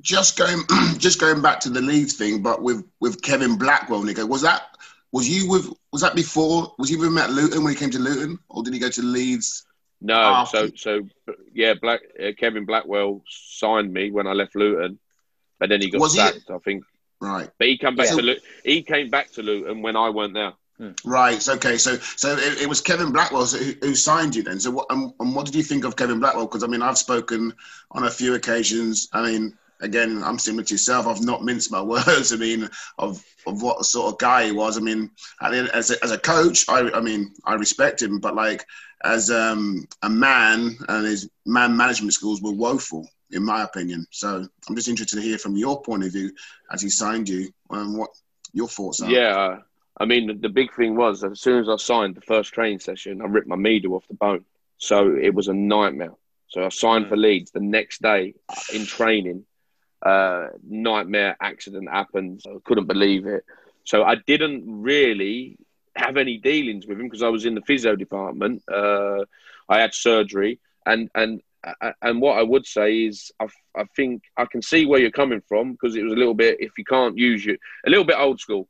Speaker 1: just going just going back to the Leeds thing, but with with Kevin Blackwell, Nico, was that was you with was that before? Was he with him at Luton when he came to Luton, or did he go to Leeds?
Speaker 3: No, after? so so yeah, Black uh, Kevin Blackwell signed me when I left Luton, but then he got was sacked. He? I think
Speaker 1: right.
Speaker 3: But he came back yeah. to Luton. He came back to Luton when I weren't there.
Speaker 1: Hmm. Right. Okay. So, so it, it was Kevin Blackwell who, who, signed you then. So, what and, and what did you think of Kevin Blackwell? Because I mean, I've spoken on a few occasions. I mean, again, I'm similar to yourself. I've not minced my words. I mean, of of what sort of guy he was. I mean, as a, as a coach, I, I mean, I respect him, but like as um, a man and his man management skills were woeful, in my opinion. So I'm just interested to hear from your point of view as he signed you and what your thoughts are.
Speaker 3: Yeah. I mean, the big thing was as soon as I signed the first training session, I ripped my medial off the bone. So it was a nightmare. So I signed for Leeds the next day in training. Uh, nightmare accident happened. I couldn't believe it. So I didn't really have any dealings with him because I was in the physio department. Uh, I had surgery, and and and what I would say is I, I think I can see where you're coming from because it was a little bit if you can't use you a little bit old school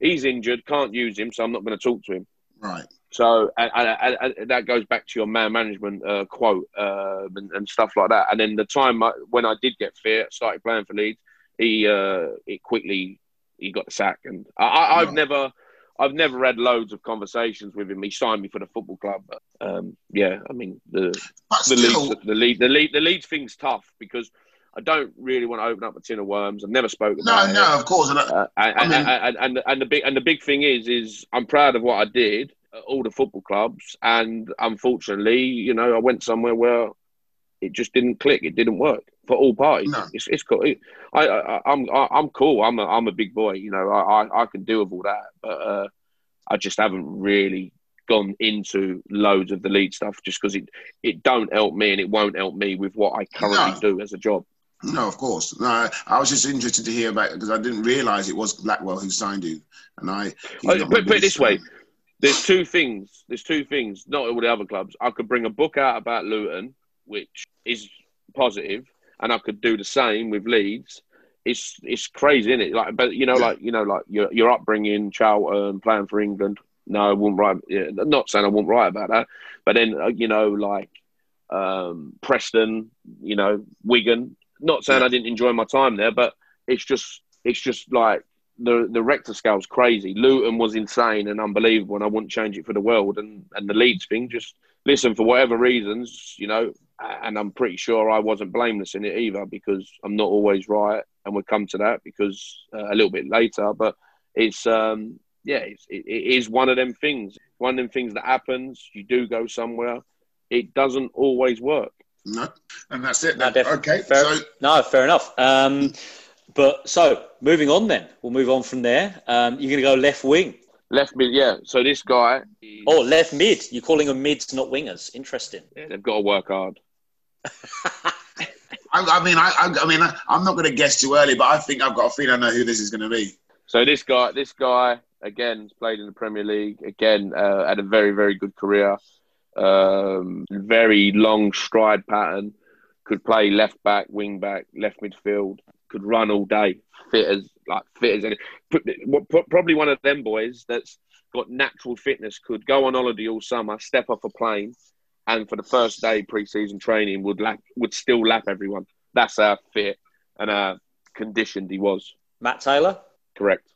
Speaker 3: he's injured, can't use him, so I'm not going to talk to him.
Speaker 1: Right.
Speaker 3: So and, and, and that goes back to your man management uh, quote uh, and, and, stuff like that. And then the time I, when I did get fit, started playing for Leeds, he uh, it quickly he got the sack, and I, have right. never. I've never had loads of conversations with him. He signed me for the football club, but um, yeah, I mean the the, still... Leeds, the lead the lead the lead thing's tough because I don't really want to open up a tin of worms. I've never spoken.
Speaker 1: No,
Speaker 3: about
Speaker 1: no,
Speaker 3: it.
Speaker 1: of course.
Speaker 3: Uh, and, I mean, and, and, and, the big and the big thing is, is I'm proud of what I did at all the football clubs, and unfortunately, you know, I went somewhere where it just didn't click. It didn't work for all parties. No. It's, it's cool. I, I, I'm I'm cool. I'm a I'm a big boy. You know, I I, I can deal with all that, but uh, I just haven't really gone into loads of the lead stuff just because it it don't help me and it won't help me with what I currently no. do as a job.
Speaker 1: No, of course. No, I was just interested to hear about it because I didn't realise it was Blackwell who signed you, and I.
Speaker 3: Oh, put, put it this way: there's two things. There's two things. Not all the other clubs. I could bring a book out about Luton, which is positive, and I could do the same with Leeds. It's it's crazy, isn't it? Like, but you know, yeah. like you know, like your your upbringing, Charlton, playing for England. No, I wouldn't write. Yeah, not saying I wouldn't write about that, but then uh, you know, like um, Preston, you know, Wigan not saying I didn't enjoy my time there, but it's just it's just like the the Richter scale's crazy. Luton was insane and unbelievable, and I wouldn't change it for the world. And and the Leeds thing, just listen for whatever reasons, you know. And I'm pretty sure I wasn't blameless in it either because I'm not always right, and we'll come to that because uh, a little bit later. But it's um yeah, it's, it, it is one of them things. One of them things that happens. You do go somewhere, it doesn't always work.
Speaker 1: No, and that's it. No, okay,
Speaker 2: fair, so no, fair enough. Um, but so moving on, then we'll move on from there. Um, you're going to go left wing.
Speaker 3: Left mid, yeah. So this guy.
Speaker 2: Is... Oh, left mid. You're calling them mids, not wingers. Interesting.
Speaker 3: Yeah, they've got to work hard.
Speaker 1: I, I, mean, I, I, mean, I'm not going to guess too early, but I think I've got a feeling I know who this is going to be.
Speaker 3: So this guy, this guy again, has played in the Premier League. Again, uh, had a very, very good career um, very long stride pattern, could play left back, wing back, left midfield, could run all day, fit as like fit as any. Probably one of them boys that's got natural fitness could go on holiday all summer, step off a plane, and for the first day pre-season training would lap would still lap everyone. That's how fit and how conditioned he was.
Speaker 2: Matt Taylor,
Speaker 3: correct?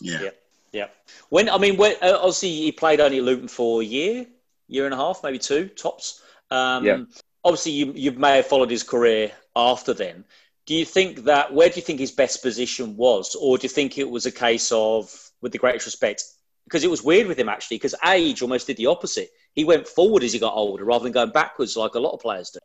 Speaker 1: Yeah. yeah.
Speaker 2: Yeah. When I mean, when, uh, obviously he played only at Luton for a year, year and a half, maybe two tops. Um, yeah. Obviously, you, you may have followed his career after then. Do you think that, where do you think his best position was? Or do you think it was a case of, with the greatest respect, because it was weird with him actually, because age almost did the opposite. He went forward as he got older rather than going backwards like a lot of players do.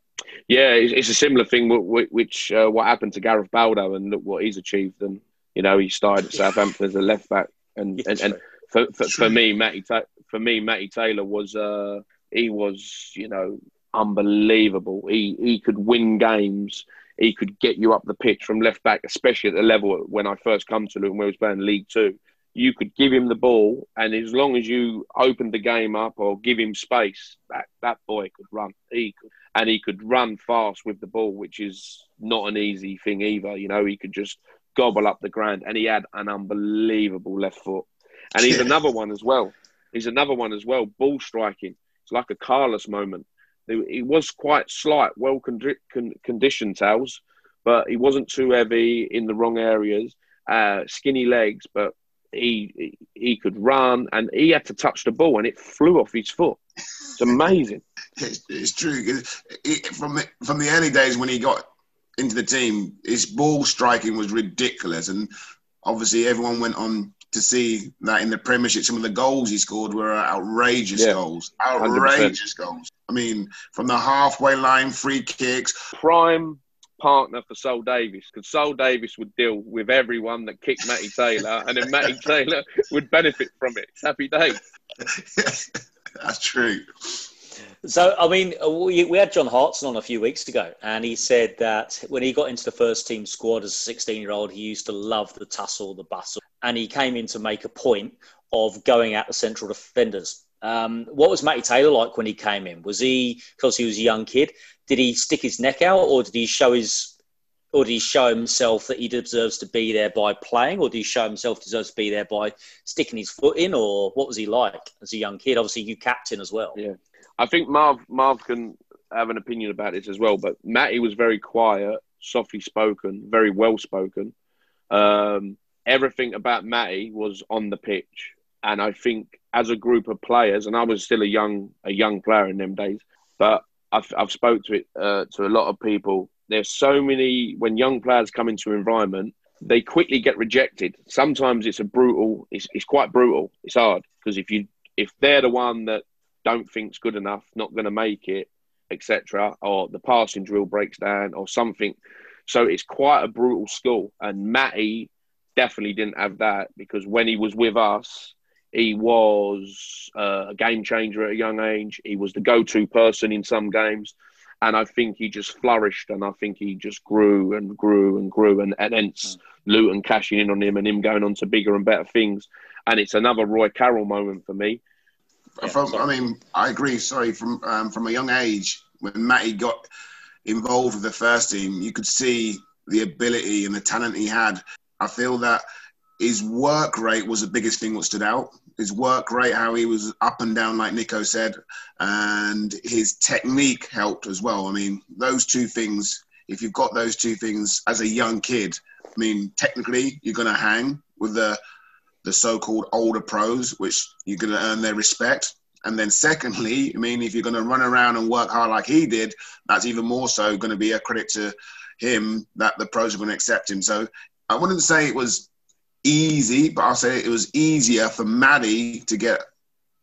Speaker 3: Yeah, it's a similar thing, which uh, what happened to Gareth Bale and look what he's achieved. And, you know, he started at Southampton as a left back. And, yeah, and, and, for, for, for me, Matty, for me, Matty Taylor was uh, he was you know unbelievable. He he could win games. he could get you up the pitch from left back, especially at the level when I first come to Luton, where he was playing League Two. You could give him the ball, and as long as you opened the game up or give him space, that, that boy could run. He could, and he could run fast with the ball, which is not an easy thing either. You know, he could just gobble up the ground, and he had an unbelievable left foot. And he's another one as well. He's another one as well. Ball striking. It's like a Carlos moment. He was quite slight, well conditioned, Towels, but he wasn't too heavy in the wrong areas. Uh, skinny legs, but he he could run, and he had to touch the ball, and it flew off his foot. It's amazing.
Speaker 1: it's, it's, true. It, it, from the, from the early days when he got into the team, his ball striking was ridiculous, and obviously everyone went on to see that in the Premiership, some of the goals he scored were outrageous yeah, goals. Outrageous 100%. goals. I mean, from the halfway line, free kicks.
Speaker 3: Prime partner for Sol Davis because Sol Davis would deal with everyone that kicked Matty Taylor, and then Matty Taylor would benefit from it. Happy days.
Speaker 1: That's true.
Speaker 2: So, I mean, uh, we, we had John Hartson on a few weeks ago, and he said that when he got into the first team squad as a 16 year old, he used to love the tussle, the bustle, and he came in to make a point of going at the central defenders. Um, what was Matty Taylor like when he came in? Was he because he was a young kid? Did he stick his neck out, or did he show his, or did he show himself that he deserves to be there by playing, or did he show himself deserves to be there by sticking his foot in, or what was he like as a young kid? Obviously, you captain as well.
Speaker 3: Yeah, I think Marv Marv can have an opinion about this as well. But Matty was very quiet, softly spoken, very well spoken. Um, everything about Matty was on the pitch, and I think as a group of players, and I was still a young a young player in them days, but I've I've spoke to it uh, to a lot of people. There's so many when young players come into an environment, they quickly get rejected. Sometimes it's a brutal. It's it's quite brutal. It's hard because if you if they're the one that don't think's good enough, not going to make it, etc., or the passing drill breaks down or something. So it's quite a brutal school. And Matty definitely didn't have that because when he was with us, he was uh, a game changer at a young age. He was the go-to person in some games, and I think he just flourished. And I think he just grew and grew and grew, and, and hence mm. Luton cashing in on him and him going on to bigger and better things. And it's another Roy Carroll moment for me.
Speaker 1: Yeah, from, I mean, I agree. Sorry, from um, from a young age, when Matty got involved with the first team, you could see the ability and the talent he had. I feel that his work rate was the biggest thing that stood out. His work rate, how he was up and down, like Nico said, and his technique helped as well. I mean, those two things, if you've got those two things as a young kid, I mean, technically, you're going to hang with the, the so called older pros, which you're going to earn their respect. And then, secondly, I mean, if you're going to run around and work hard like he did, that's even more so going to be a credit to him that the pros are going to accept him. So I wouldn't say it was easy, but I'll say it was easier for Maddie to get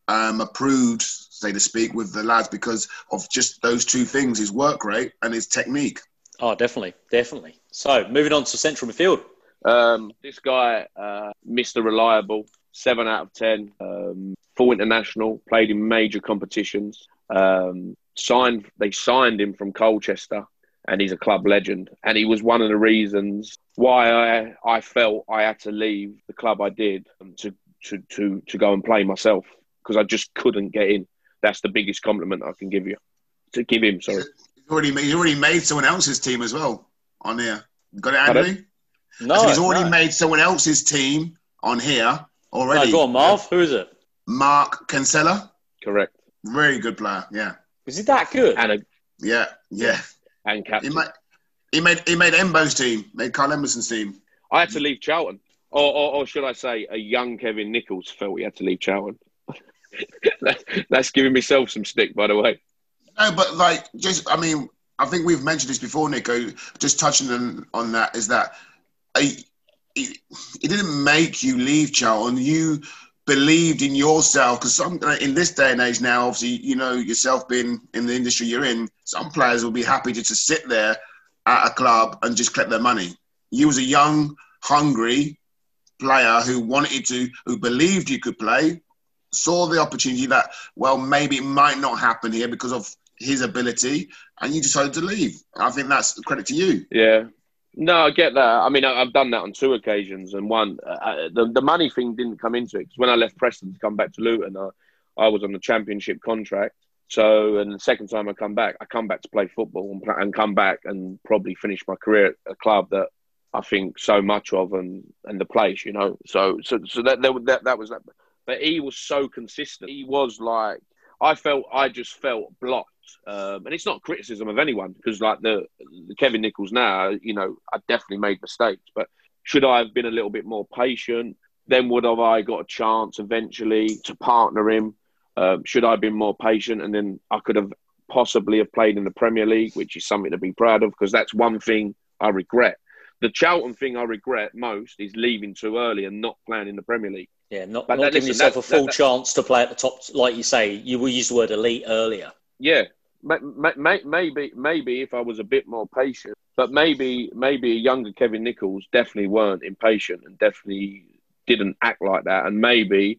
Speaker 1: um, approved, so to speak, with the lads because of just those two things: his work rate and his technique.
Speaker 2: Oh, definitely, definitely. So, moving on to central midfield.
Speaker 3: Um, this guy, uh, Mr. Reliable, seven out of ten, um, full international, played in major competitions. Um, signed, they signed him from Colchester and he's a club legend. And he was one of the reasons why I I felt I had to leave the club I did to to to to go and play myself because I just couldn't get in. That's the biggest compliment I can give you. To give him, sorry.
Speaker 1: He's already made, he's already made someone else's team as well on here. Got it, Anthony?
Speaker 2: No,
Speaker 1: he's already no. made someone else's team on here already.
Speaker 2: No, go on, Marv. Who is it?
Speaker 1: Mark Kinsella.
Speaker 3: Correct.
Speaker 1: Very good player. Yeah.
Speaker 2: Is he that good?
Speaker 3: And a,
Speaker 1: yeah, yeah
Speaker 3: and captain.
Speaker 1: He made, he made, he made Embo's team, made Carl Emberson's team.
Speaker 3: I had to leave Charlton. Or, or, or, should I say, a young Kevin Nicholls felt he had to leave Charlton. that's giving myself some stick, by the way.
Speaker 1: No, but like, just I mean, I think we've mentioned this before, Nico. Just touching on, on that is that it, it didn't make you leave Charlton. You believed in yourself because some in this day and age now obviously you know yourself being in the industry you're in some players will be happy to just sit there at a club and just collect their money you was a young hungry player who wanted to who believed you could play saw the opportunity that well maybe it might not happen here because of his ability, and you decided to leave. I think that's credit to you.
Speaker 3: Yeah. No, I get that. I mean, I've done that on two occasions, and one, uh, uh, the the money thing didn't come into it because when I left Preston to come back to Luton, I, I was on a championship contract. So, and the second time I come back, I come back to play football and, and come back and probably finish my career at a club that I think so much of and and the place, you know. So so so that that that was that. But he was so consistent. He was like I felt I just felt blocked. Um, and it's not criticism of anyone because like the, the Kevin Nicholls now, you know, I definitely made mistakes. But should I have been a little bit more patient? Then would have I got a chance eventually to partner him? Um, should I have been more patient? And then I could have possibly have played in the Premier League, which is something to be proud of because that's one thing I regret the Charlton thing I regret most is leaving too early and not playing in the Premier League.
Speaker 2: Yeah, not, not giving yourself a full that, chance to play at the top, like you say. You will use the word elite earlier.
Speaker 3: Yeah, maybe maybe if I was a bit more patient, but maybe maybe a younger Kevin Nicholls definitely weren't impatient and definitely didn't act like that. And maybe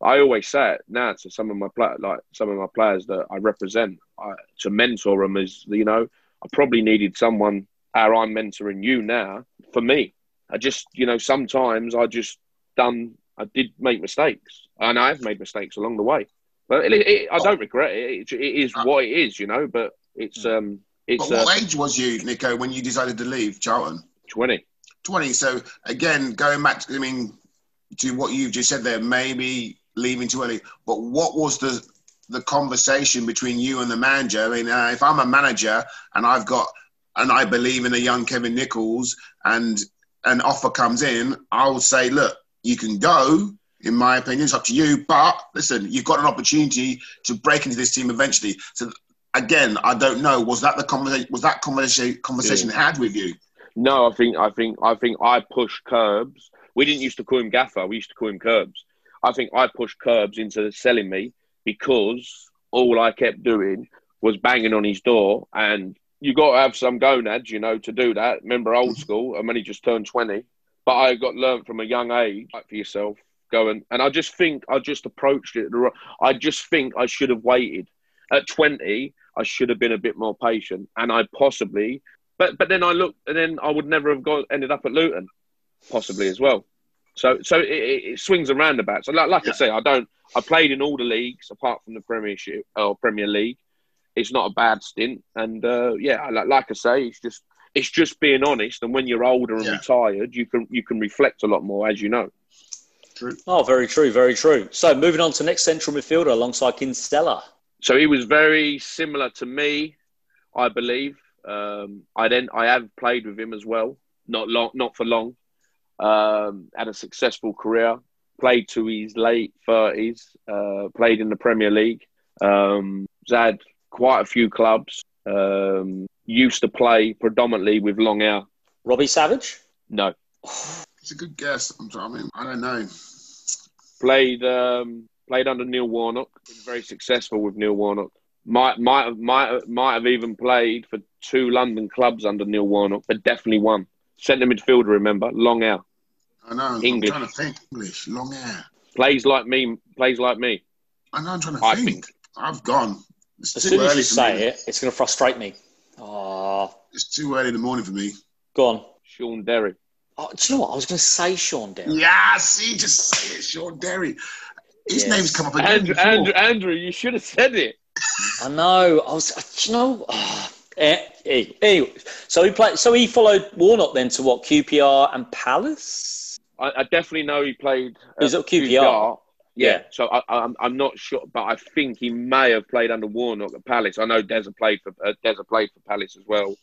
Speaker 3: I always say it now to some of my like some of my players that I represent I, to mentor them is you know I probably needed someone how I'm mentoring you now, for me, I just, you know, sometimes I just done, I did make mistakes and I've made mistakes along the way. But it, it, I don't regret it. it. It is uh, what it is, you know, but it's, um, it's.
Speaker 1: But what uh, age was you, Nico, when you decided to leave Charlton?
Speaker 3: 20.
Speaker 1: 20. So again, going back to, I mean, to what you've just said there, maybe leaving too early, but what was the, the conversation between you and the manager? I mean, uh, if I'm a manager and I've got and I believe in a young Kevin Nicholls and an offer comes in, I'll say, look, you can go. In my opinion, it's up to you. But listen, you've got an opportunity to break into this team eventually. So again, I don't know. Was that the conversation? Was that conversation conversation yeah. had with you?
Speaker 3: No, I think I think I think I pushed Curbs. We didn't used to call him Gaffer. We used to call him Curbs. I think I pushed Curbs into selling me because all I kept doing was banging on his door and you got to have some gonads, you know, to do that. Remember, old mm-hmm. school. I'm only just turned twenty, but I got learned from a young age. Like for yourself, go and I just think I just approached it. I just think I should have waited. At twenty, I should have been a bit more patient, and I possibly. But but then I looked, and then I would never have got ended up at Luton, possibly as well. So so it, it swings and roundabouts. So like, like yeah. I say, I don't. I played in all the leagues apart from the Premiership or Premier League it's not a bad stint. And uh, yeah, like, like, I say, it's just it's just being honest. And when you're older and yeah. retired, you can you can reflect a lot more, as you know.
Speaker 2: True. Oh, very true, very true. So moving on to next central midfielder alongside Kinsella.
Speaker 3: So he was very similar to me, I believe. Um, I then I have played with him as well, not long, not for long. Um, had a successful career. Played to his late thirties. Uh, played in the Premier League. Um, had quite a few clubs. Um, used to play predominantly with long hair.
Speaker 2: Robbie Savage?
Speaker 3: No.
Speaker 1: It's a good guess. I'm I mean, I don't know.
Speaker 3: Played um, played under Neil Warnock. Been very successful with Neil Warnock. Might might have might might have even played for two London clubs under Neil Warnock, but definitely one. Centre midfielder, remember, long hair.
Speaker 1: I know. English. I'm trying to think. English, long hair.
Speaker 3: Plays like me. Plays like me.
Speaker 1: I know. I'm trying to I think. think. I've gone.
Speaker 2: It's as soon as you say me. it, it's going to frustrate me. Oh.
Speaker 1: It's too early in the morning for me.
Speaker 2: Go on.
Speaker 3: Shaun Derry.
Speaker 2: Oh, do you know what? I was going to say Shaun Derry.
Speaker 1: Yeah, see, just say it, Shaun Derry. His yes. name's come up again.
Speaker 3: Andrew, Andrew, Andrew, you should have said it.
Speaker 2: I know. I was, uh, you know. Uh, eh, oh, anyway, so he played. So he followed Warnock then to what QPR and Palace.
Speaker 3: I, I definitely know he played.
Speaker 2: He's at QPR. QPR
Speaker 3: yeah, so I, am I'm, I'm not sure, but I think he may have played under Warnock at Palace. I know Deza played for uh, Deza played for Palace as well,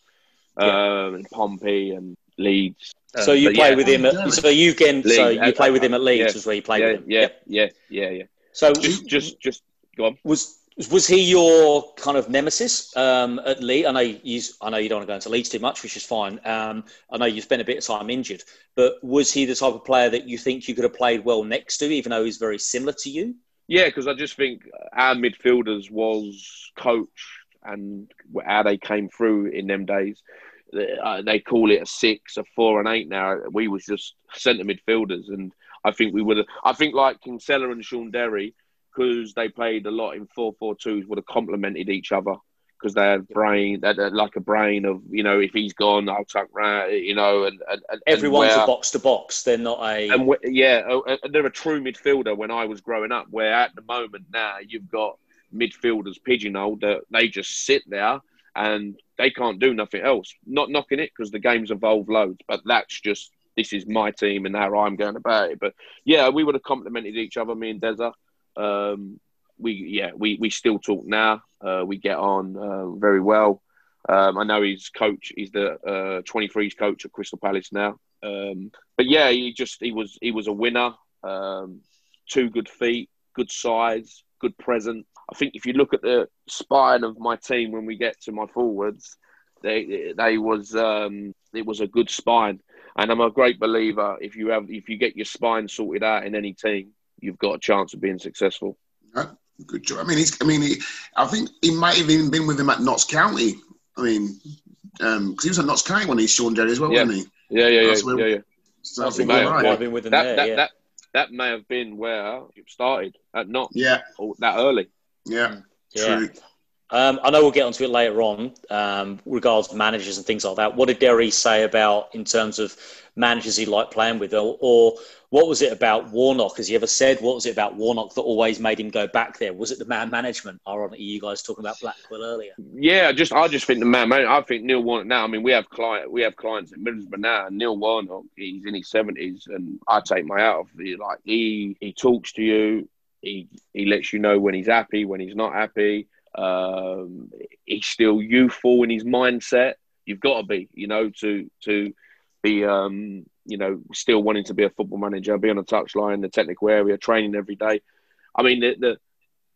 Speaker 3: yeah. um, and Pompey and Leeds.
Speaker 2: So um, you play yeah. with him at so you can so you play with him at Leeds yeah. is where you play
Speaker 3: yeah,
Speaker 2: with him.
Speaker 3: Yeah, yeah, yeah, yeah.
Speaker 2: So
Speaker 3: just just just go on.
Speaker 2: Was was he your kind of nemesis um, at Leeds? I know you. I know you don't want to go into Leeds too much, which is fine. Um, I know you spent a bit of time injured, but was he the type of player that you think you could have played well next to, even though he's very similar to you?
Speaker 3: Yeah, because I just think our midfielders was coach and how they came through in them days. Uh, they call it a six, a four, and eight now. We was just centre midfielders, and I think we would. I think like Kinsella and Shaun Derry because they played a lot in 4 4 2s would have complemented each other because they had brain, they had like a brain of you know if he's gone, I'll tuck round, you know, and, and, and
Speaker 2: everyone's
Speaker 3: and
Speaker 2: a box to box. They're not a
Speaker 3: and wh- yeah, uh, they're a true midfielder. When I was growing up, where at the moment now you've got midfielders pigeonholed that they just sit there and they can't do nothing else. Not knocking it because the game's evolved loads, but that's just this is my team and how I'm going about it. But yeah, we would have complemented each other, me and Deza. Um, we yeah, we, we still talk now. Uh, we get on uh, very well. Um, I know his coach. He's the uh, 23s coach at Crystal Palace now. Um, but yeah, he just he was he was a winner. Um, two good feet, good size, good present. I think if you look at the spine of my team when we get to my forwards, they they was um, it was a good spine, and I'm a great believer. If you have if you get your spine sorted out in any team, you've got a chance of being successful.
Speaker 1: Good job. I mean, he's. I mean, he, I think he might have even been with him at Notts County. I mean, because um, he was at Notts County when he's Shaun Derry as well,
Speaker 3: yeah.
Speaker 1: wasn't he?
Speaker 3: Yeah, yeah, yeah, yeah, yeah.
Speaker 1: So I think may, right.
Speaker 2: have been with him
Speaker 3: that,
Speaker 2: there.
Speaker 3: That,
Speaker 2: yeah.
Speaker 3: that, that may have been where it started at Notts.
Speaker 1: Yeah.
Speaker 3: That early.
Speaker 1: Yeah.
Speaker 2: Yeah.
Speaker 1: True.
Speaker 2: Um, I know we'll get onto it later on, um, regards managers and things like that. What did Derry say about in terms of managers he liked playing with, or, or what was it about Warnock? Has he ever said what was it about Warnock that always made him go back there? Was it the man management? Ironically, you guys talking about Blackwell earlier.
Speaker 3: Yeah, just I just think the man, man I think Neil Warnock now. I mean, we have client, we have clients at Middlesbrough now. And Neil Warnock, he's in his seventies, and I take my hat off. He, like he he talks to you. He he lets you know when he's happy, when he's not happy. Um, he's still youthful in his mindset. You've got to be, you know, to to be, um, you know, still wanting to be a football manager, be on the touchline, the technical area, training every day. I mean, the, the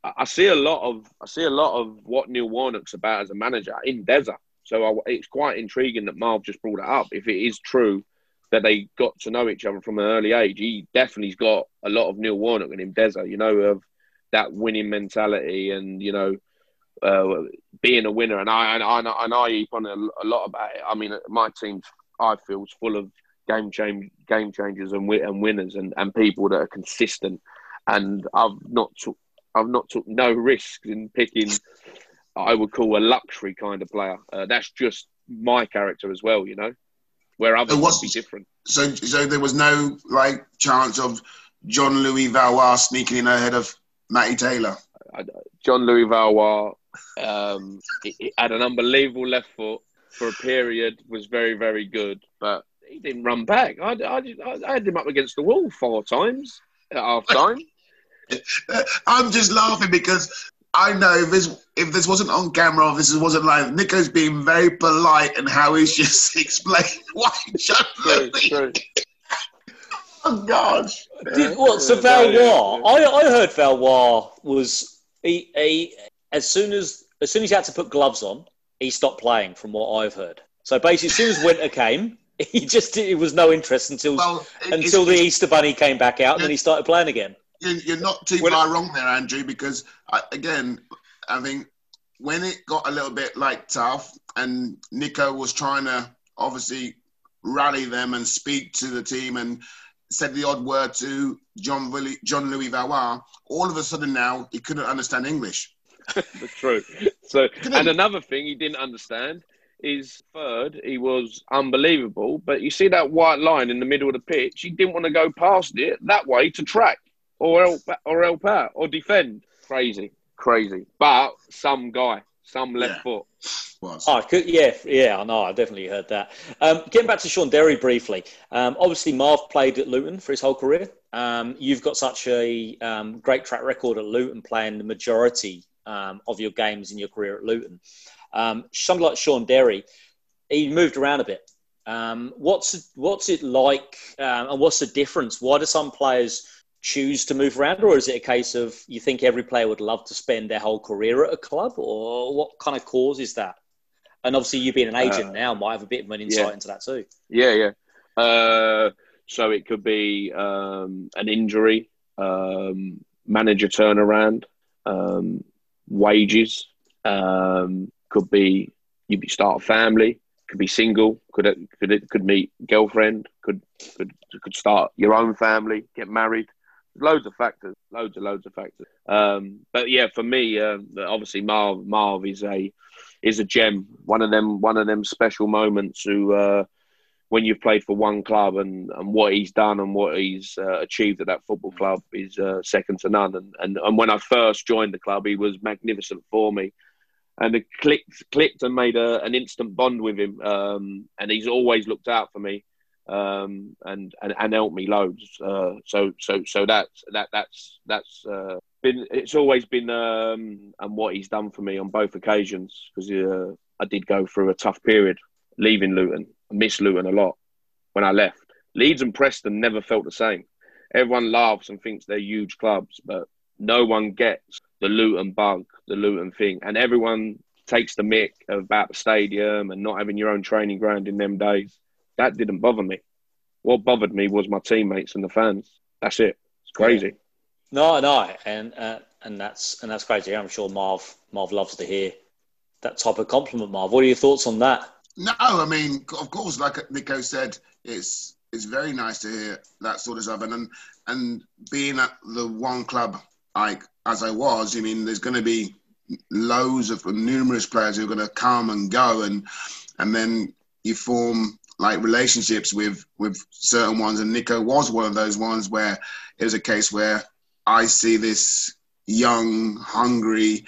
Speaker 3: I see a lot of I see a lot of what Neil Warnock's about as a manager in Deza. So I, it's quite intriguing that Marv just brought it up. If it is true that they got to know each other from an early age, he definitely's got a lot of Neil Warnock in him, Deza. You know, of that winning mentality and you know uh, being a winner. And I and I, and I heap on a, a, lot about it. I mean, my team I feel is full of game change game changers and and winners and, and people that are consistent. And I've not took I've not took no risks in picking. I would call a luxury kind of player. Uh, that's just my character as well, you know. Where others must be different.
Speaker 1: So, so there was no like chance of John Louis Valois sneaking in ahead of Matty Taylor.
Speaker 3: John Louis Valois um, he, he had an unbelievable left foot for a period. Was very very good, but he didn't run back. I, I, I had him up against the wall four times at half time.
Speaker 1: I'm just laughing because I know if this if this wasn't on camera, if this wasn't live, Nico's being very polite and how he's just explained why John
Speaker 3: True, true.
Speaker 1: Oh gosh!
Speaker 2: Did, what? So Valois, I, I heard Valois was he, he as soon as as soon as he had to put gloves on, he stopped playing. From what I've heard, so basically, as soon as winter came, he just it was no interest until
Speaker 1: Well,
Speaker 2: until the Easter Bunny came back out, and then he started playing again.
Speaker 1: you- you're not too
Speaker 3: Well-
Speaker 1: far wrong there, Andrew, because again, I think when it got a little bit like tough, and Nico was trying to obviously rally them and speak to the team and said the odd word to John John Louis Valois, all of a sudden now he couldn't understand English.
Speaker 3: That's true. So, and another thing he didn't understand is third, he was unbelievable. But you see that white line in the middle of the pitch, he didn't want to go past it that way to track or help or help out or defend. Crazy, crazy. But some guy, some left
Speaker 1: Yeah.
Speaker 3: foot.
Speaker 1: Was.
Speaker 2: Oh, could, yeah, yeah, I know. I definitely heard that. Um, getting back to Shaun Derry briefly. Um, obviously, Marv played at Luton for his whole career. Um, you've got such a um, great track record at Luton, playing the majority um, of your games in your career at Luton. Um, somebody like Shaun Derry, he moved around a bit. Um, what's what's it like, um, and what's the difference? Why do some players choose to move around, or is it a case of you think every player would love to spend their whole career at a club, or what kind of causes that? And obviously, you being an agent
Speaker 3: Uh,
Speaker 2: now might have a bit of an insight
Speaker 3: yeah.
Speaker 2: into that too.
Speaker 3: Yeah, yeah. Uh, so it could be um, an injury, um, manager turnaround, um, wages. Um, could be you start a family. Could be single. Could could could meet girlfriend. Could could could start your own family. Get married. Loads of factors. Loads and loads of factors. Um, but yeah, for me, uh, obviously Marv Marv is a is a gem. One of them, one of them special moments who, uh, when you've played for one club and, and what he's done and what he's uh, achieved at that football club is uh, second to none. And, and and when I first joined the club, he was magnificent for me. And it clicked, clicked, and made a, an instant bond with him. Um, and he's always looked out for me um, and, and and helped me loads. Uh, so so so that's that that's that's uh, been it's always been um, and what he's done for me on both occasions because uh, I did go through a tough period leaving Luton. I miss Luton a lot when I left. Leeds and Preston never felt the same. Everyone laughs and thinks they're huge clubs, but no one gets the Luton bug, the Luton thing, and everyone takes the mick about the stadium and not having your own training ground in them days. That didn't bother me. What bothered me was my teammates and the fans. That's it. It's crazy.
Speaker 2: No, no, and uh, and that's and that's crazy. I'm sure Marv Marv loves to hear that type of compliment. Marv, what are your thoughts on that?
Speaker 1: No, I mean, of course, like Nico said, it's it's very nice to hear that sort of stuff, and and, being at the one club like as I was, I mean, there's going to be loads of numerous players who are going to come and go, and and then you form like relationships with with certain ones, and Nico was one of those ones where it was a case where I see this young, hungry,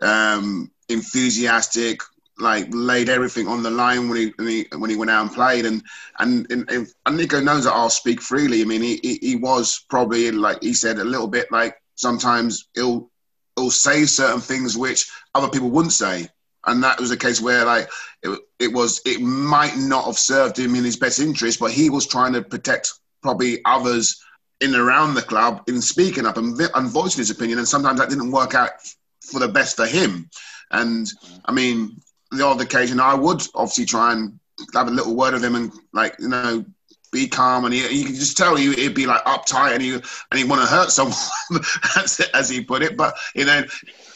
Speaker 1: um, enthusiastic, like laid everything on the line when he, when he when he went out and played, and and and, and Nico knows that I'll speak freely. I mean, he, he he was probably like he said a little bit like sometimes he'll he'll say certain things which other people wouldn't say. And that was a case where like it, it was it might not have served him in his best interest but he was trying to protect probably others in and around the club in speaking up and, and voicing his opinion. And sometimes that didn't work out for the best for him. And i mean the odd occasion i would obviously try and have a little word with him and like you know be calm, and he, you can just tell you he'd be like uptight, and he and he want to hurt someone, as, as he put it. But you know,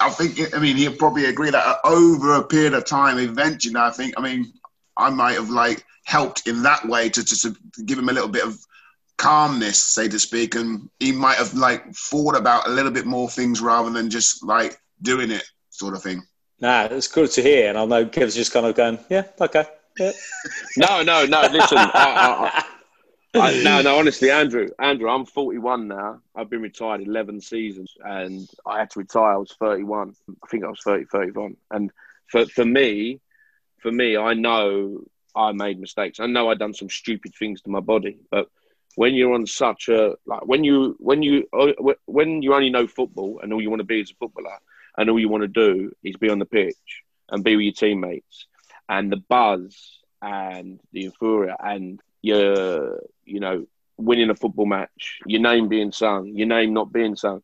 Speaker 1: I think I mean he'd probably agree that over a period of time, eventually, I think I mean I might have like helped in that way to to give him a little bit of calmness, say to speak, and he might have like thought about a little bit more things rather than just like doing it, sort of thing.
Speaker 2: Nah, it's good to hear, and I know Kev's just kind of going, yeah, okay. Yeah.
Speaker 3: no, no, no. Listen, I, I, I, no, no, honestly, Andrew, Andrew, I'm 41 now. I've been retired 11 seasons, and I had to retire. I was 31. I think I was 30, 31. And for for me, for me, I know I made mistakes. I know I done some stupid things to my body, but when you're on such a like when you when you uh, when you only know football and all you want to be is a footballer and all you want to do is be on the pitch and be with your teammates and the buzz and the euphoria and your you know winning a football match, your name being sung, your name not being sung,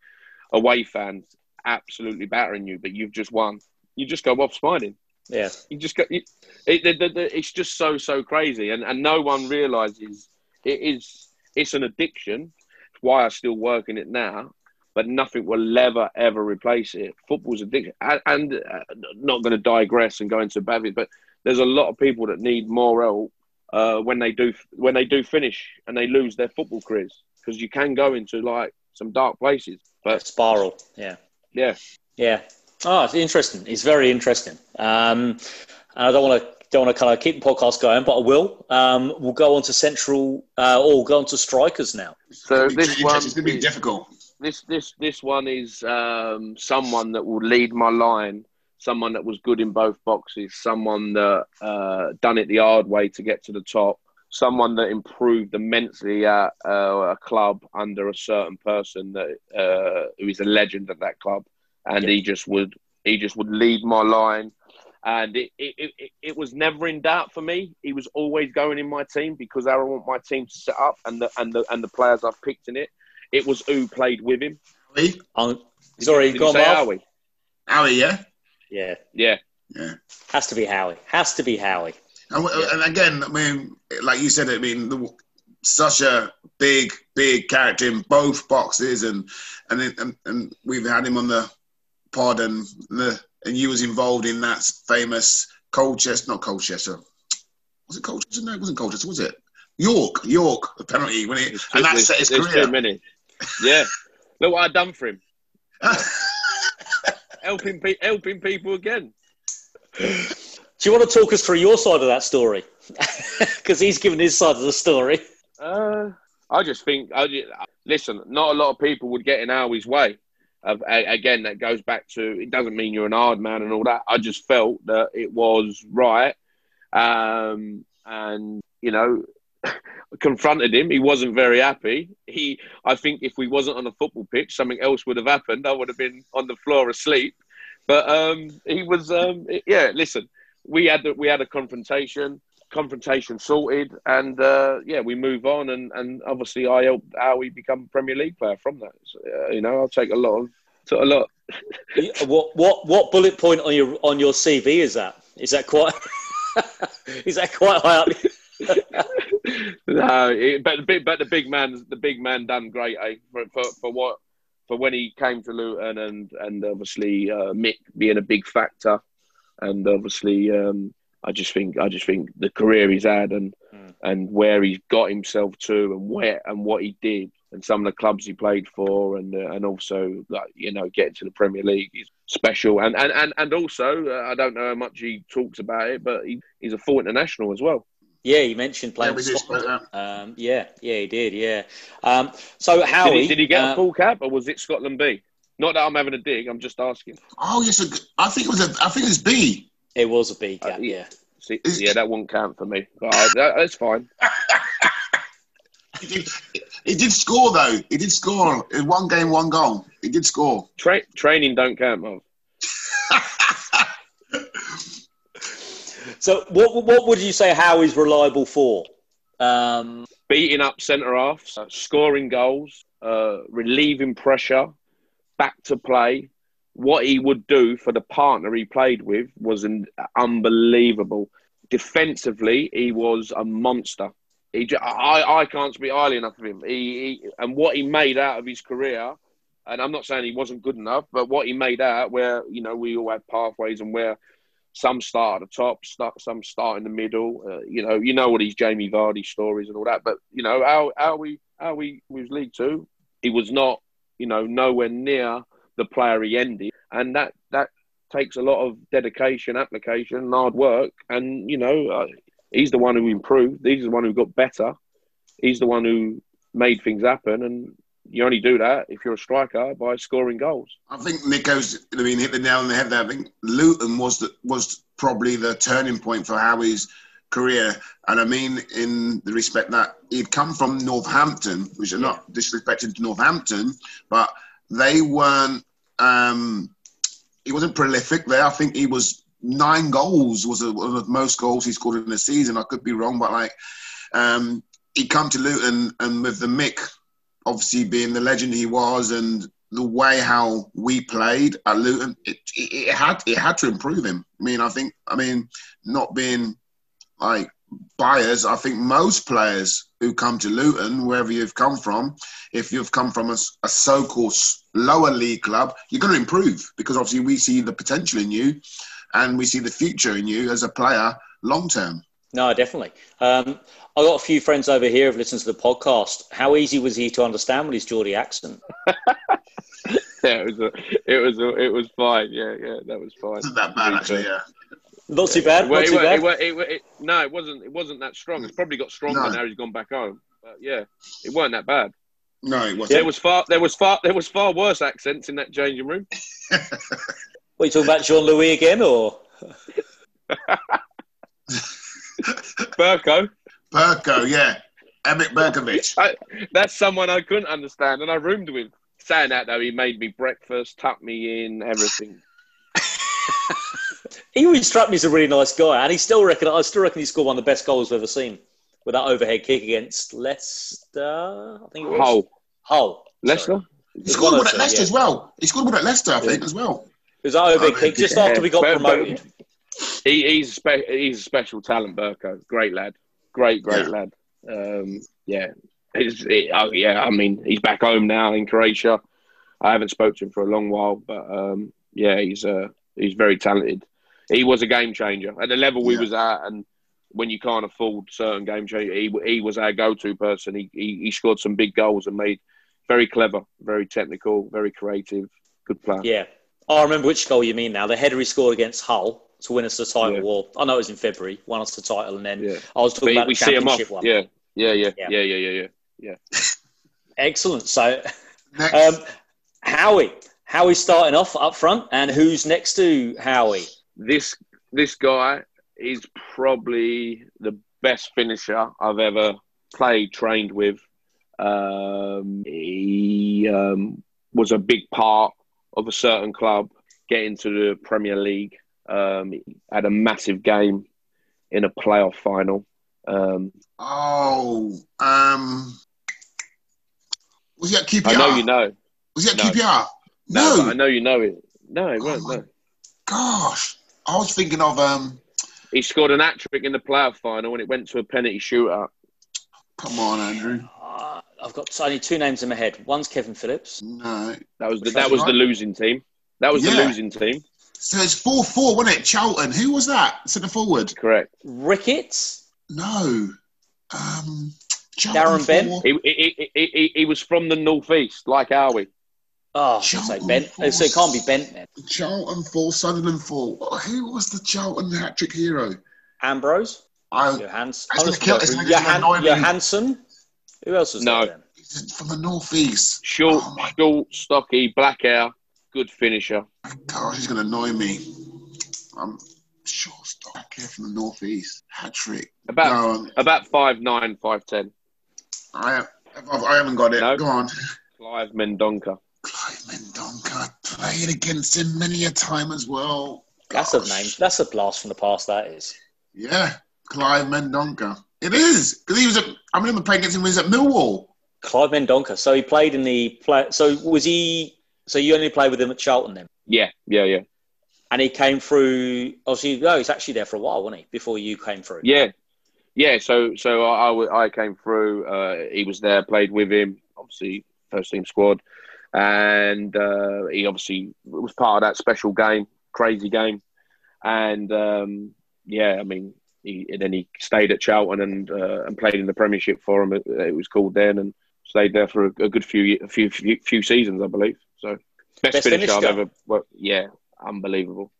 Speaker 3: away fans absolutely battering you, but you've just won. You just go off smiling.
Speaker 2: Yeah,
Speaker 3: you just go. It, it, it, it's just so so crazy, and and no one realizes it is. It's an addiction. It's why I still work in it now, but nothing will ever ever replace it. Football's addiction, and, and uh, not going to digress and go into bad, but there's a lot of people that need more help uh, when they do when they do finish and they lose their football careers because you can go into like some dark places.
Speaker 2: But spiral, yeah,
Speaker 3: yeah,
Speaker 2: yeah. Oh, it's interesting. It's very interesting. Um, I don't want to don't want to kind of keep the podcast going, but I will. Um, we'll go on to central uh, or go on to strikers now.
Speaker 3: So this one
Speaker 1: is going to be difficult.
Speaker 3: This this this one is um, someone that will lead my line someone that was good in both boxes, someone that uh, done it the hard way to get to the top, someone that improved immensely at uh, a club under a certain person that uh, who is a legend at that club, and yeah. he just would he just would lead my line. And it, it, it, it, was never in doubt for me. He was always going in my team because I want my team to set up and the and the and the players I've picked in it. It was who played with him.
Speaker 1: Howie?
Speaker 2: Um, sorry,
Speaker 3: Did go on,
Speaker 1: Howie. Howie, yeah.
Speaker 2: Yeah.
Speaker 3: Yeah.
Speaker 1: Yeah.
Speaker 2: Has to be Howie. Has to be Howie.
Speaker 1: And, yeah. and again, I mean, like you said, I mean, the, such a big, big character in both boxes, and and and, and we've had him on the pod, and the and you was involved in that famous Colchester, not Colchester. Was it Colchester? No, it wasn't Colchester, was it? York, York, apparently, when it, and that set his career.
Speaker 3: Too many. Yeah. Look what I've done for him. helping pe- helping people again.
Speaker 2: Do you want to talk us through your side of that story? Because he's given his side of the story.
Speaker 3: Uh, I just think, I just, listen, not a lot of people would get in Howie's way. Uh, again, that goes back to it doesn't mean you're an hard man and all that. I just felt that it was right. Um, and, you know, confronted him. He wasn't very happy. He, I think, if we wasn't on a football pitch, something else would have happened. I would have been on the floor asleep. But um, he was, um, yeah. Listen, we had we had a confrontation. Confrontation sorted, and uh, yeah, we move on. And, and obviously, I helped Howie become Premier League player from that. So, uh, you know, I'll take a lot of a lot.
Speaker 2: what what what bullet point on your on your CV is that? Is that quite? is that quite high up?
Speaker 3: No, it, but the big, but the big man, the big man done great, eh? For, for, for what, for when he came to Luton, and and obviously uh, Mick being a big factor, and obviously um, I just think I just think the career he's had and mm. and where he's got himself to, and where and what he did, and some of the clubs he played for, and uh, and also like, you know getting to the Premier League is special, and and and and also uh, I don't know how much he talks about it, but he, he's a full international as well.
Speaker 2: Yeah, he mentioned playing yeah, Scotland. Um, yeah, yeah, he did. Yeah. Um, so Howie,
Speaker 3: did he, did he get a uh, full cap, or was it Scotland B? Not that I'm having a dig. I'm just asking.
Speaker 1: Oh yes, I think it was a. I think it's B.
Speaker 2: It was a B cap. Uh, yeah.
Speaker 3: See, yeah, that won't count for me. But, uh, that, that's fine.
Speaker 1: he, did, he did score though. He did score in one game, one goal. He did score.
Speaker 3: Tra- training don't count, Mark.
Speaker 2: So, what what would you say Howie's reliable for? Um,
Speaker 3: Beating up centre halves, scoring goals, uh, relieving pressure, back to play. What he would do for the partner he played with was an, unbelievable. Defensively, he was a monster. He, I, I can't speak highly enough of him. He, he, and what he made out of his career, and I'm not saying he wasn't good enough, but what he made out, where you know we all had pathways and where some start at the top, start, some start in the middle. Uh, you know, you know what these Jamie Vardy stories and all that. But you know, how how we how we was League Two, he was not, you know, nowhere near the player he ended, and that that takes a lot of dedication, application, hard work. And you know, uh, he's the one who improved. He's the one who got better. He's the one who made things happen, and you only do that if you're a striker by scoring goals.
Speaker 1: I think Nico's I mean hit the nail on the head there. I think Luton was the, was probably the turning point for Howie's career, and I mean in the respect that he'd come from Northampton, which are not disrespecting to Northampton, but they weren't. Um, he wasn't prolific there. I think he was nine goals was one of the most goals he scored in a season. I could be wrong, but like um, he come to Luton and with the Mick obviously being the legend he was and the way how we played at Luton, it, it, it, had it had to improve him. I mean, I think I mean not being like buyers, I think most players who come to Luton, wherever you've come from, if you've come from a, a so-called lower league club, you're going to improve because obviously we see the potential in you, and we see the future in you as a player long term.
Speaker 2: No, definitely. Um, I got a few friends over here who've listened to the podcast. How easy was he to understand with his Geordie accent?
Speaker 3: yeah, it was. A, it was. A, it was fine. Yeah, yeah, that was fine.
Speaker 1: Wasn't that bad actually? Yeah.
Speaker 2: Not too bad. Well, not too bad.
Speaker 3: It, it, no, it wasn't. It wasn't that strong. It's probably got stronger no. now. He's gone back home. But yeah, it wasn't that bad.
Speaker 1: No, it wasn't.
Speaker 3: There was far. There was far. There was far worse accents in that changing room.
Speaker 2: what are you talking about, Jean Louis again, or?
Speaker 3: Burko.
Speaker 1: Burko, yeah. Ahmet Brkovic. I,
Speaker 3: that's someone I couldn't understand, and I roomed with. Saying that though, he made me breakfast, tucked me in, everything.
Speaker 2: he always struck me as a really nice guy, and he still reckon I still reckon he scored one of the best goals we've ever seen with that overhead kick against Leicester. I think it was
Speaker 3: Hull.
Speaker 2: Hull.
Speaker 3: Leicester.
Speaker 1: He scored one at Leicester yeah. as well. He scored one at Leicester, I think, yeah. as well.
Speaker 2: It was that overhead kick just after we got promoted.
Speaker 3: He, he's a spe- he's a special talent, Burko. Great lad, great great yeah. lad. Um, yeah, he's, he, oh, yeah. I mean, he's back home now in Croatia. I haven't spoken to him for a long while, but um, yeah, he's uh, he's very talented. He was a game changer at the level we yeah. was at, and when you can't afford certain game changers, he, he was our go-to person. He, he, he scored some big goals and made very clever, very technical, very creative, good player.
Speaker 2: Yeah, I remember which goal you mean now. The header he scored against Hull to win us the title.
Speaker 3: Yeah.
Speaker 2: Or I know it was in February, won us the title, and then
Speaker 3: Yeah.
Speaker 2: I was talking
Speaker 3: We,
Speaker 2: about
Speaker 3: we
Speaker 2: the
Speaker 3: see him off.
Speaker 2: championship one.
Speaker 3: Yeah. Yeah, yeah,
Speaker 2: Yeah.
Speaker 3: yeah, yeah, yeah, yeah, yeah.
Speaker 2: Excellent. So,
Speaker 1: Next,
Speaker 2: um, Howie, Howie's starting off up front, and who's next to Howie?
Speaker 3: This this guy is probably the best finisher I've ever played, trained with. Um, he um, was a big part of a certain club getting to the Premier League. Um, he had a massive game in a playoff final. Um,
Speaker 1: oh, um, was he at QPR?
Speaker 3: I know you know.
Speaker 1: Was he at
Speaker 3: No.
Speaker 1: QPR?
Speaker 3: No,
Speaker 1: No.
Speaker 3: I know you know it. No, it
Speaker 1: Oh
Speaker 3: wasn't. No.
Speaker 1: Gosh, I was thinking of um.
Speaker 3: He scored an hat trick in the playoff final when it went to a penalty shootout.
Speaker 1: Come on, Andrew.
Speaker 2: Uh, I've got only two names in my head. One's Kevin Phillips.
Speaker 1: No.
Speaker 3: That was the, that
Speaker 1: was
Speaker 3: was the losing team. That was
Speaker 1: Yeah.
Speaker 3: the losing team.
Speaker 1: So it's four four, wasn't it? Charlton. Who was that? Centre forward.
Speaker 3: Correct.
Speaker 2: Ricketts.
Speaker 1: No. Um. Charlton
Speaker 2: Darren Bent?
Speaker 3: He, he, he, he, he was from the northeast, like are we?
Speaker 2: Oh, I was
Speaker 1: Charlton
Speaker 2: Bent.
Speaker 1: Force.
Speaker 2: So it can't be Bent then.
Speaker 1: Charlton four, Sunderland four. Who was the Charlton hat trick hero?
Speaker 2: Ambrose.
Speaker 1: I
Speaker 2: Johans-
Speaker 1: It's
Speaker 2: I'm
Speaker 1: gonna
Speaker 2: just
Speaker 1: kill-
Speaker 2: going
Speaker 1: it's
Speaker 2: through.
Speaker 1: gonna- it's gonna annoy
Speaker 2: Johan- Johansson. Who else was
Speaker 3: No.
Speaker 2: there then?
Speaker 1: from the northeast.
Speaker 3: Short,
Speaker 1: Oh my
Speaker 3: short, stocky, black hair, good finisher.
Speaker 1: gosh, he's gonna annoy me. I'm short stock here from the northeast. Hat trick.
Speaker 3: About
Speaker 1: No, um,
Speaker 3: about five nine, five ten.
Speaker 1: I I haven't got it.
Speaker 3: No.
Speaker 1: Go on.
Speaker 3: Clive Mendonca.
Speaker 1: Clive Mendonca. I played against him many a time as well.
Speaker 2: That's a name. That's a blast from the past. That is.
Speaker 1: Yeah, Clive Mendonca. It is because he was at. I remember playing against him when he was at Millwall.
Speaker 2: Clive Mendonca. So he played in the play. So was he? So you only played with him at Charlton then,
Speaker 3: Yeah, yeah, yeah,
Speaker 2: and he came through. Obviously, no, he's actually there for a while, wasn't he? Before you came through.
Speaker 3: yeah, yeah. So, so I, I, came through. Uh, he was there, played with him. Obviously, first team squad, and uh, he obviously was part of that special game, crazy game, and um, yeah, I mean, he, and then he stayed at Charlton and uh, and played in the Premiership for him. It, it was called then, and stayed there for a, a good few, a few few few seasons, I believe. So best,
Speaker 2: Best
Speaker 3: finisher I've ever. Well, yeah, unbelievable,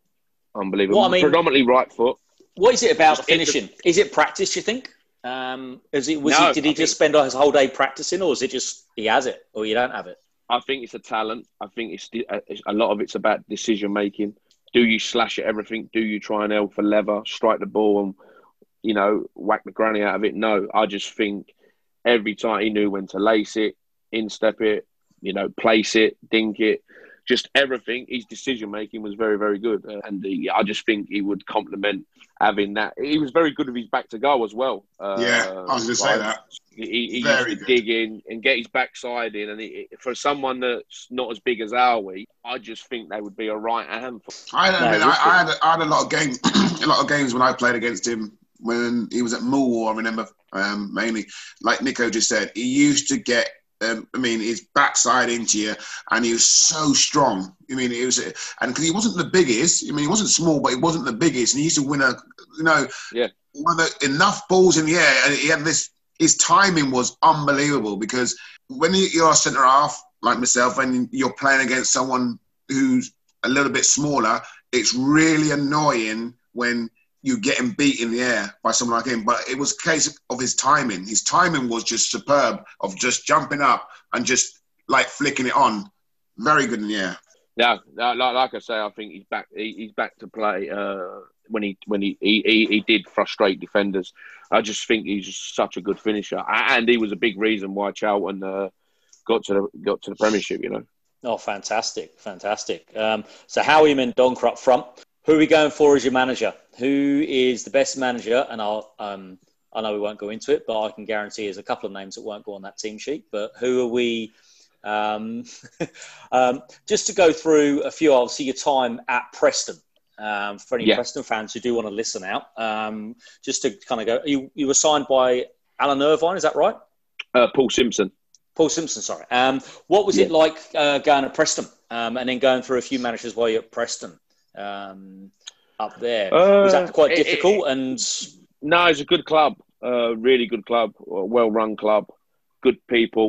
Speaker 3: unbelievable.
Speaker 2: What I mean-
Speaker 3: predominantly right foot.
Speaker 2: What is it about
Speaker 3: Just in the-
Speaker 2: finishing? Is it practice? You think? Um, is it? Was
Speaker 3: No,
Speaker 2: he? Did he
Speaker 3: I
Speaker 2: just
Speaker 3: think-
Speaker 2: spend his whole day practicing, or is it just he has it, or you don't have it?
Speaker 3: I think it's a talent. I think it's it's- a lot of it's about decision making. Do you slash at everything? Do you try and elf for leather, strike the ball, and you know whack the granny out of it? No, I just think every time he knew when to lace it, instep it, you know, place it, dink it, just everything. His decision making was very, very good, Uh, and he, I just think he would complement having that. He was very good with his back to goal as well. Uh,
Speaker 1: yeah, I was going to say that.
Speaker 3: He, he used to
Speaker 1: good.
Speaker 3: dig in and get his backside in, and he, for someone that's not as big as Howie, I just think they would be a right handful.
Speaker 1: I,
Speaker 2: No,
Speaker 1: I, mean,
Speaker 2: it
Speaker 1: I, I, had, a- I had a lot of games, a lot of games when I played against him when he was at Millwall. I remember um, mainly, like Nico just said, he used to get. Um, I mean, his backside into you, and he was so strong. I mean, it was, and because he wasn't the biggest. I mean, he wasn't small, but he wasn't the biggest, and he used to win a, you know,
Speaker 3: Yeah.
Speaker 1: one of the, enough balls in the air, and he had this. His timing was unbelievable because when you- you're a centre half like myself, and you're playing against someone who's a little bit smaller, it's really annoying when you get him beat in the air by someone like him. But it was a case of his timing. His timing was just superb of just jumping up and just like flicking it on. Very good in the air.
Speaker 3: Yeah, like, like I say, I think he's back. He, he's back to play. Uh, when he when he, he, he, he did frustrate defenders, I just think he's just such a good finisher, and he was a big reason why Charlton uh, got to the got to the Premiership. You know,
Speaker 2: Oh, fantastic, fantastic. Um, so Howie Mendonca up front. Who are we going for as your manager? Who is the best manager? And I'll, um, I know we won't go into it, but I can guarantee there's a couple of names that won't go on that team sheet. But who are we? Um, um, just to go through a few, obviously your time at Preston. Um, for any
Speaker 3: Yeah.
Speaker 2: Preston fans who do want to listen out, um, just to kind of go, you, you were signed by Alan Irvine, is that right?
Speaker 3: uh, Paul Simpson.
Speaker 2: Paul Simpson, sorry. Um, what was it like uh, going to Preston um, and then going through a few managers while you're at Preston um, up there? was that
Speaker 3: Uh,
Speaker 2: quite
Speaker 3: it-
Speaker 2: difficult? and
Speaker 3: No, it's a good club, uh, really good club, well run club, good people.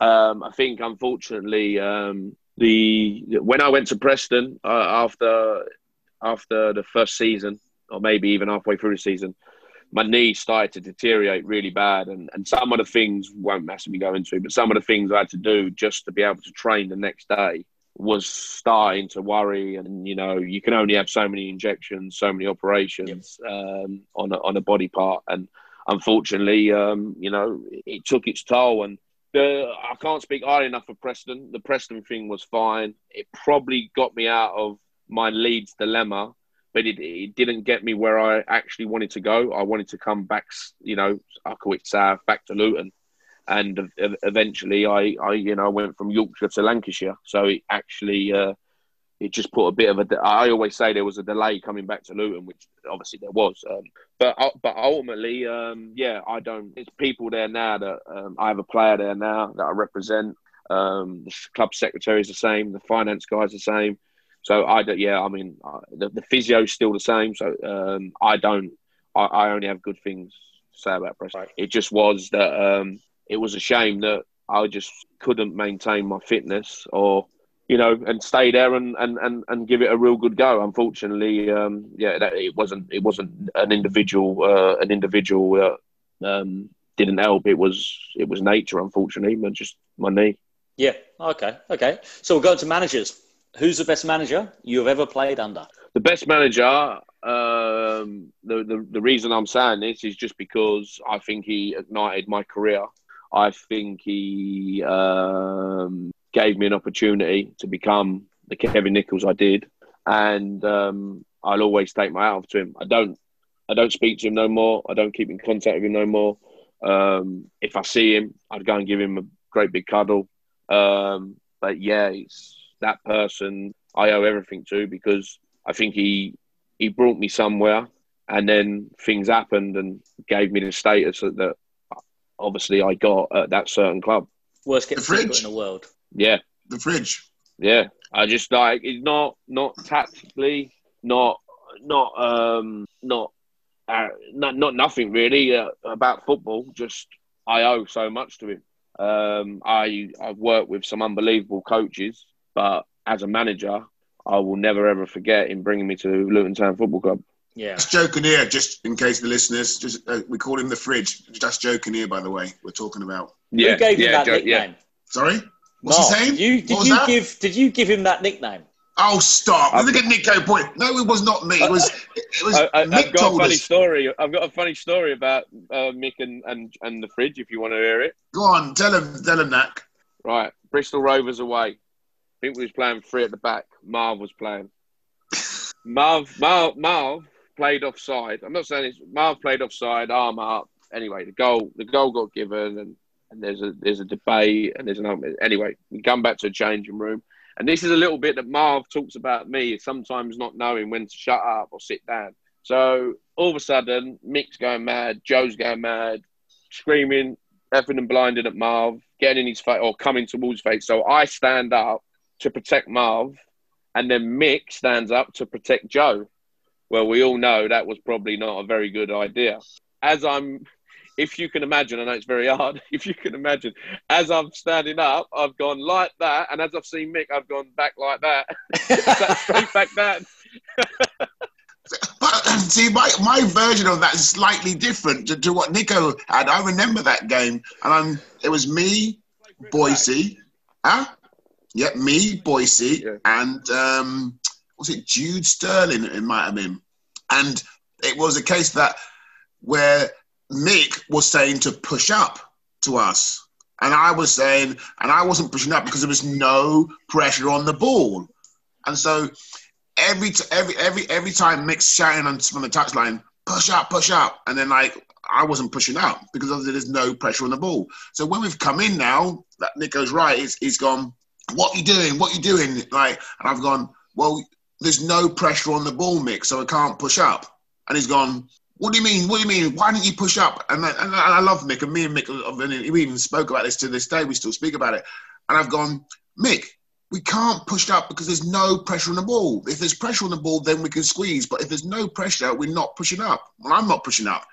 Speaker 3: Um, I think, unfortunately, um, the when I went to Preston uh, after after the first season, or maybe even halfway through the season, my knee started to deteriorate really bad. And, and some of the things won't massively go into, but some of the things I had to do just to be able to train the next day was starting to worry. And, you know, you can only have so many injections, so many operations yep. um, on, a, on a body part. And unfortunately, um, you know, it took its toll. And the, I can't speak highly enough of Preston. The Preston thing was fine. It probably got me out of my Leeds dilemma but it, it, didn't get me where I actually wanted to go. I wanted to come back, you know, Ucklewick South, back to Luton, and eventually I, I, you know, went from Yorkshire to Lancashire. So it actually, uh, it just put a bit of a. I always say there was a delay coming back to Luton, which obviously there was. Um, but but ultimately, um, yeah, I don't. It's people there now that um, I have a player there now that I represent. Um, the club secretary is the same. The finance guy is the same. So I don't, yeah, I mean, uh, the, the physio's still the same. So um, I don't, I, I, only have good things to say about Preston. Right. It just was that um, it was a shame that I just couldn't maintain my fitness or, you know, and stay there and, and, and, and give it a real good go. Unfortunately, um, yeah, that, it wasn't it wasn't an individual uh, an individual uh, um, didn't help. It was it was nature, unfortunately, but just my knee.
Speaker 2: Yeah. Okay. Okay. So we'll go to managers. Who's the best manager you have ever played under?
Speaker 3: The best manager. Um, the, the the reason I'm saying this is just because I think he ignited my career. I think he um, gave me an opportunity to become the Kevin Nicholls I did, and um, I'll always take my off to him. I don't I don't speak to him no more. I don't keep in contact with him no more. Um, if I see him, I'd go and give him a great big cuddle. Um, but yeah, it's that person I owe everything to because I think he he brought me somewhere, and then things happened and gave me the status that, that obviously I got at that certain club.
Speaker 2: Worst kept secret in the world.
Speaker 3: Yeah,
Speaker 1: the fridge.
Speaker 3: Yeah, I just like it's not not tactically, not not um not uh, not not nothing really uh, about football. Just I owe so much to him. Um, I I've worked with some unbelievable coaches but as a manager, I will never ever forget him bringing me to Luton Town Football Club.
Speaker 2: Yeah,
Speaker 1: just joking here, just in case the listeners, just uh, we call him the fridge. Just joking here, by the way, we're talking about.
Speaker 2: Yeah, Who gave yeah, him that jo- nickname? Yeah.
Speaker 1: Sorry, what's Mark, his name?
Speaker 2: You, did you that? give? Did you give him that nickname?
Speaker 1: Oh, stop! I've, Look at Nico point. No, it was not me. It was. It was. I,
Speaker 3: I, Mick have got a funny us. story. I've got a funny story about uh, Mick and, and and the fridge. If you want to hear it.
Speaker 1: Go on, tell him. Tell him that.
Speaker 3: Right, Bristol Rovers away I think we was playing three at the back. Marv was playing. Marv, Marv, Marv played offside. I'm not saying it's Marv played offside, arm up. Anyway, the goal, the goal got given, and, and there's a there's a debate, and there's an anyway. We come back to a changing room, and this is a little bit that Marv talks about me sometimes not knowing when to shut up or sit down. So all of a sudden, Mick's going mad, Joe's going mad, screaming, effing and blinding at Marv, getting in his face or coming towards face. So I stand up to protect Marv, and then Mick stands up to protect Joe. Well, we all know that was probably not a very good idea. As I'm, if you can imagine, I know it's very hard. If you can imagine, as I'm standing up, I've gone like that, and as I've seen Mick, I've gone back like that, straight back down.
Speaker 1: But see, my, my version of that is slightly different to, to what Nico had. I remember that game, and I'm, it was me, Boise, huh? Yeah, me, Boise, yeah. and um, was it Jude Stirling? It might have been, and it was a case that where Mick was saying to push up to us, and I was saying, and I wasn't pushing up because there was no pressure on the ball, and so every t- every every every time Mick's shouting on, from the touchline, push up, push up, and then like I wasn't pushing up because there's no pressure on the ball. So when we've come in now, that goes right. He's, he's gone what are you doing? What are you doing? Like, and I've gone, well, there's no pressure on the ball Mick, so I can't push up. And he's gone, what do you mean? What do you mean? Why didn't you push up? And, I, and I love Mick, and me and Mick, we even spoke about this to this day. We still speak about it. And I've gone, Mick, we can't push up because there's no pressure on the ball. If there's pressure on the ball, then we can squeeze. But if there's no pressure, we're not pushing up. Well, I'm not pushing up.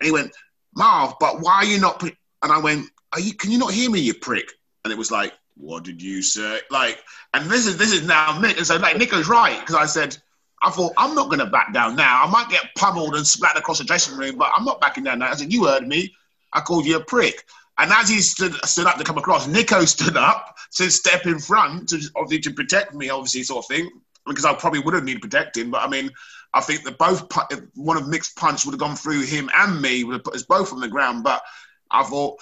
Speaker 1: And he went, Marv, but why are you not? Pu-? And I went, are you? Can you not hear me, you prick? And it was like, what did you say? Like, and this is this is now Nick. And so like Nick Nico's right because I said I thought, I'm not going to back down now. I might get pummeled and splattered across the dressing room, but I'm not backing down now. I said, You heard me. I called you a prick. And as he stood, stood up to come across, Nico stood up to step in front to obviously to protect me, obviously, sort of thing, because I probably would have needed protecting. But I mean, I think that both one of Mick's punch would have gone through him and me, would have put us both on the ground. But I thought,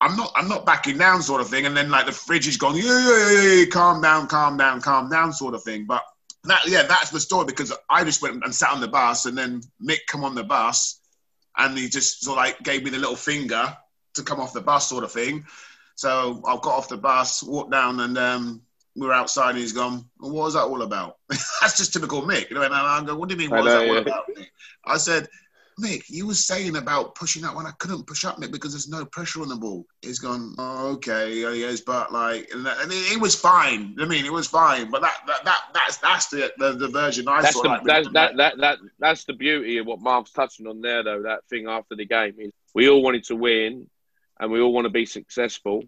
Speaker 1: I'm not, I'm not backing down, sort of thing. And then like the fridge is gone, yeah, yeah, yeah, yeah, calm down, calm down, calm down, sort of thing. But that, yeah, that's the story because I just went and sat on the bus, and then Mick come on the bus, and he just sort of like gave me the little finger to come off the bus, sort of thing. So I've got off the bus, walked down, and um, we were outside, and he's gone. Well, what was that all about? That's just typical Mick. You know, and I go, "What do you mean? What was that all about?" I said, Mick, you were saying about pushing up when I couldn't push up, Mick, because there's no pressure on the ball. He's gone, oh, okay, yes, but like, and, that, and it, it, was fine. I mean, it was fine, but that that, that that's that's the, the, the version I
Speaker 3: that's
Speaker 1: saw.
Speaker 3: The, like, that, that, that, that, that's the beauty of what Mark's touching on there, though. That thing after the game is we all wanted to win, and we all want to be successful.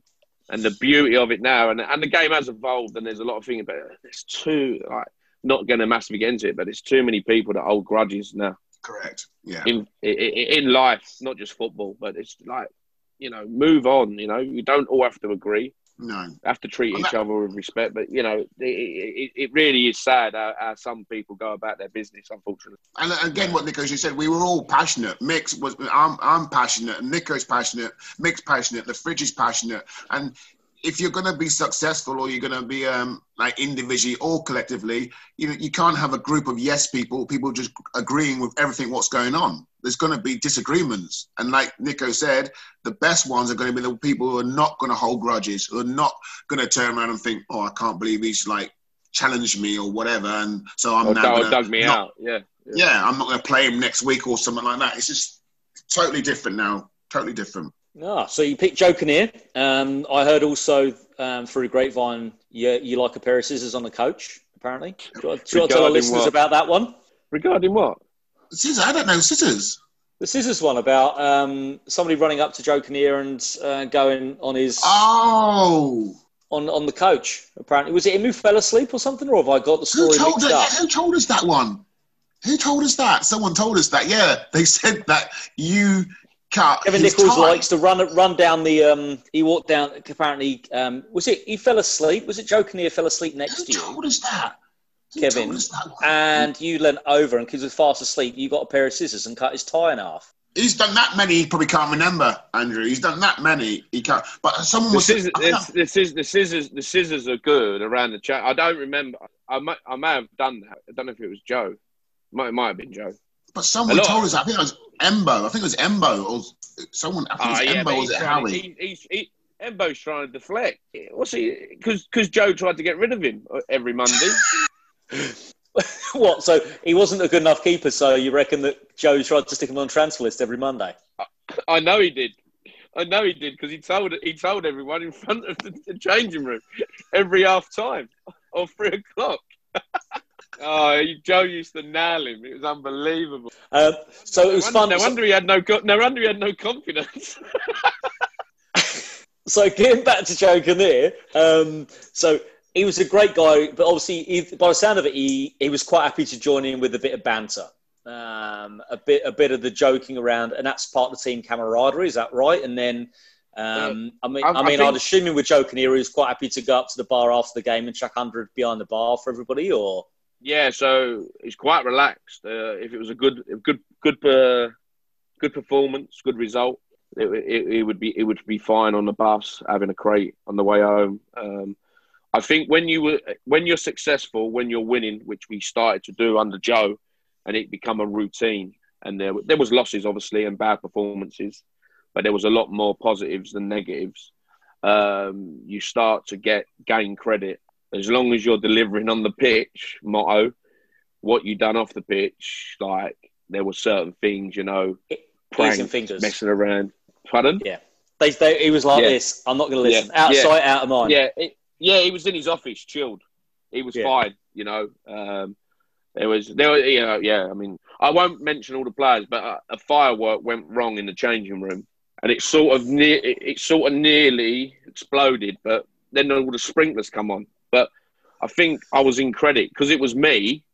Speaker 3: And the beauty of it now, and and the game has evolved, and there's a lot of things, but it's too like not going to massively get into it, but it's too many people that hold grudges now.
Speaker 1: Correct. Yeah.
Speaker 3: In, in in life, not just football, but it's like you know, move on. You know, you don't all have to agree.
Speaker 1: No.
Speaker 3: Have to treat each other with respect, but you know, it, it, it really is sad how, how, some people go about their business, unfortunately.
Speaker 1: And uh, again, what Nico, you said, we were all passionate. Mix was, I'm, I'm passionate. Nico's passionate. Mick's passionate. The fridge is passionate, and if you're going to be successful or you're going to be um, like individually or collectively, you know, you can't have a group of yes people, people just agreeing with everything what's going on. There's going to be disagreements. And like Nico said, the best ones are going to be the people who are not going to hold grudges, who are not going to turn around and think, oh, I can't believe he's like challenged me or whatever. And so I'm
Speaker 3: or
Speaker 1: now
Speaker 3: to dug me not, out. Yeah,
Speaker 1: yeah. Yeah. I'm not going to play him next week or something like that. It's just totally different now. Totally different.
Speaker 2: Ah, so you picked Joe Kinnear. Um, I heard also um, through Grapevine you, you like a pair of scissors on the coach, apparently. Do you, want to tell our listeners what? about that one?
Speaker 3: Regarding what?
Speaker 1: Scissors? I don't know. Scissors.
Speaker 2: The scissors one about um, somebody running up to Joe Kinnear and uh, going on his.
Speaker 1: Oh!
Speaker 2: On, on the coach, apparently. Was it him who fell asleep or something, or have I got the story
Speaker 1: who told
Speaker 2: mixed
Speaker 1: us, up? Who told us that one? Who told us that? Someone told us that. Yeah, they said that you cut.
Speaker 2: Kevin Nicholls tie. likes to run run down the. Um, he walked down. Apparently, um, was it? He fell asleep. Was it Joe Kinnear fell asleep next
Speaker 1: Who
Speaker 2: to you?
Speaker 1: told us that? Who
Speaker 2: Kevin,
Speaker 1: that
Speaker 2: and you leant over, and because he was fast asleep, you got a pair of scissors and cut his tie in half.
Speaker 1: He's done that many. He probably can't remember, Andrew. He's done that many. He can't. But someone
Speaker 3: the
Speaker 1: was.
Speaker 3: Scissors, the, the, scissors, the scissors. The scissors are good around the chat. I don't remember. I might. I may have done that. I don't know if it was Joe. Might. It might have been Joe.
Speaker 1: But someone told us. I think it was Embo. I think it was Embo or someone. I think it was oh, yeah, Embo. Was it Howie? He,
Speaker 3: he's, he, Embo's trying to deflect. What's he? Because because Joe tried to get rid of him uh, every Monday.
Speaker 2: what? So he wasn't a good enough keeper. So you reckon that Joe tried to stick him on transfer list every Monday?
Speaker 3: I, I know he did. I know he did because he told he told everyone in front of the, the changing room every half time or three o'clock. Oh, Joe used to nail him. It was unbelievable.
Speaker 2: Um, so it was
Speaker 3: no
Speaker 2: fun.
Speaker 3: No wonder he had no. No wonder he had no confidence.
Speaker 2: so getting back to Joe Kinnear, um, so he was a great guy, but obviously, he, by the sound of it, he he was quite happy to join in with a bit of banter, um, a bit a bit of the joking around, and that's part of the team camaraderie. Is that right? And then. Um, I mean, I, I mean, I think, I'd assume with Joe Kinnear, he was quite happy to go up to the bar after the game and chuck hundred behind the bar for everybody, or
Speaker 3: yeah, so he's quite relaxed. Uh, if it was a good, good, good, uh, good performance, good result, it, it, it, would be it would be fine on the bus having a crate on the way home. Um, I think when you were when you're successful, when you're winning, which we started to do under Joe, and it become a routine. And there there was losses obviously and bad performances, but there was a lot more positives than negatives. Um, you start to get gain credit as long as you're delivering on the pitch, motto, what you done off the pitch, like there were certain things, you know, pranks, fingers. messing around. Pardon?
Speaker 2: Yeah. They, they, he was like yeah. this. I'm not going to listen. Yeah. Out yeah. sight, out of mind.
Speaker 3: Yeah, it, yeah. He was in his office, chilled. He was yeah. fine. You know, um, there was there, was, you know, yeah. I mean, I won't mention all the players, but a, a firework went wrong in the changing room, and it sort of near, it, it sort of nearly exploded. But then all the sprinklers come on, but I think I was in credit because it was me.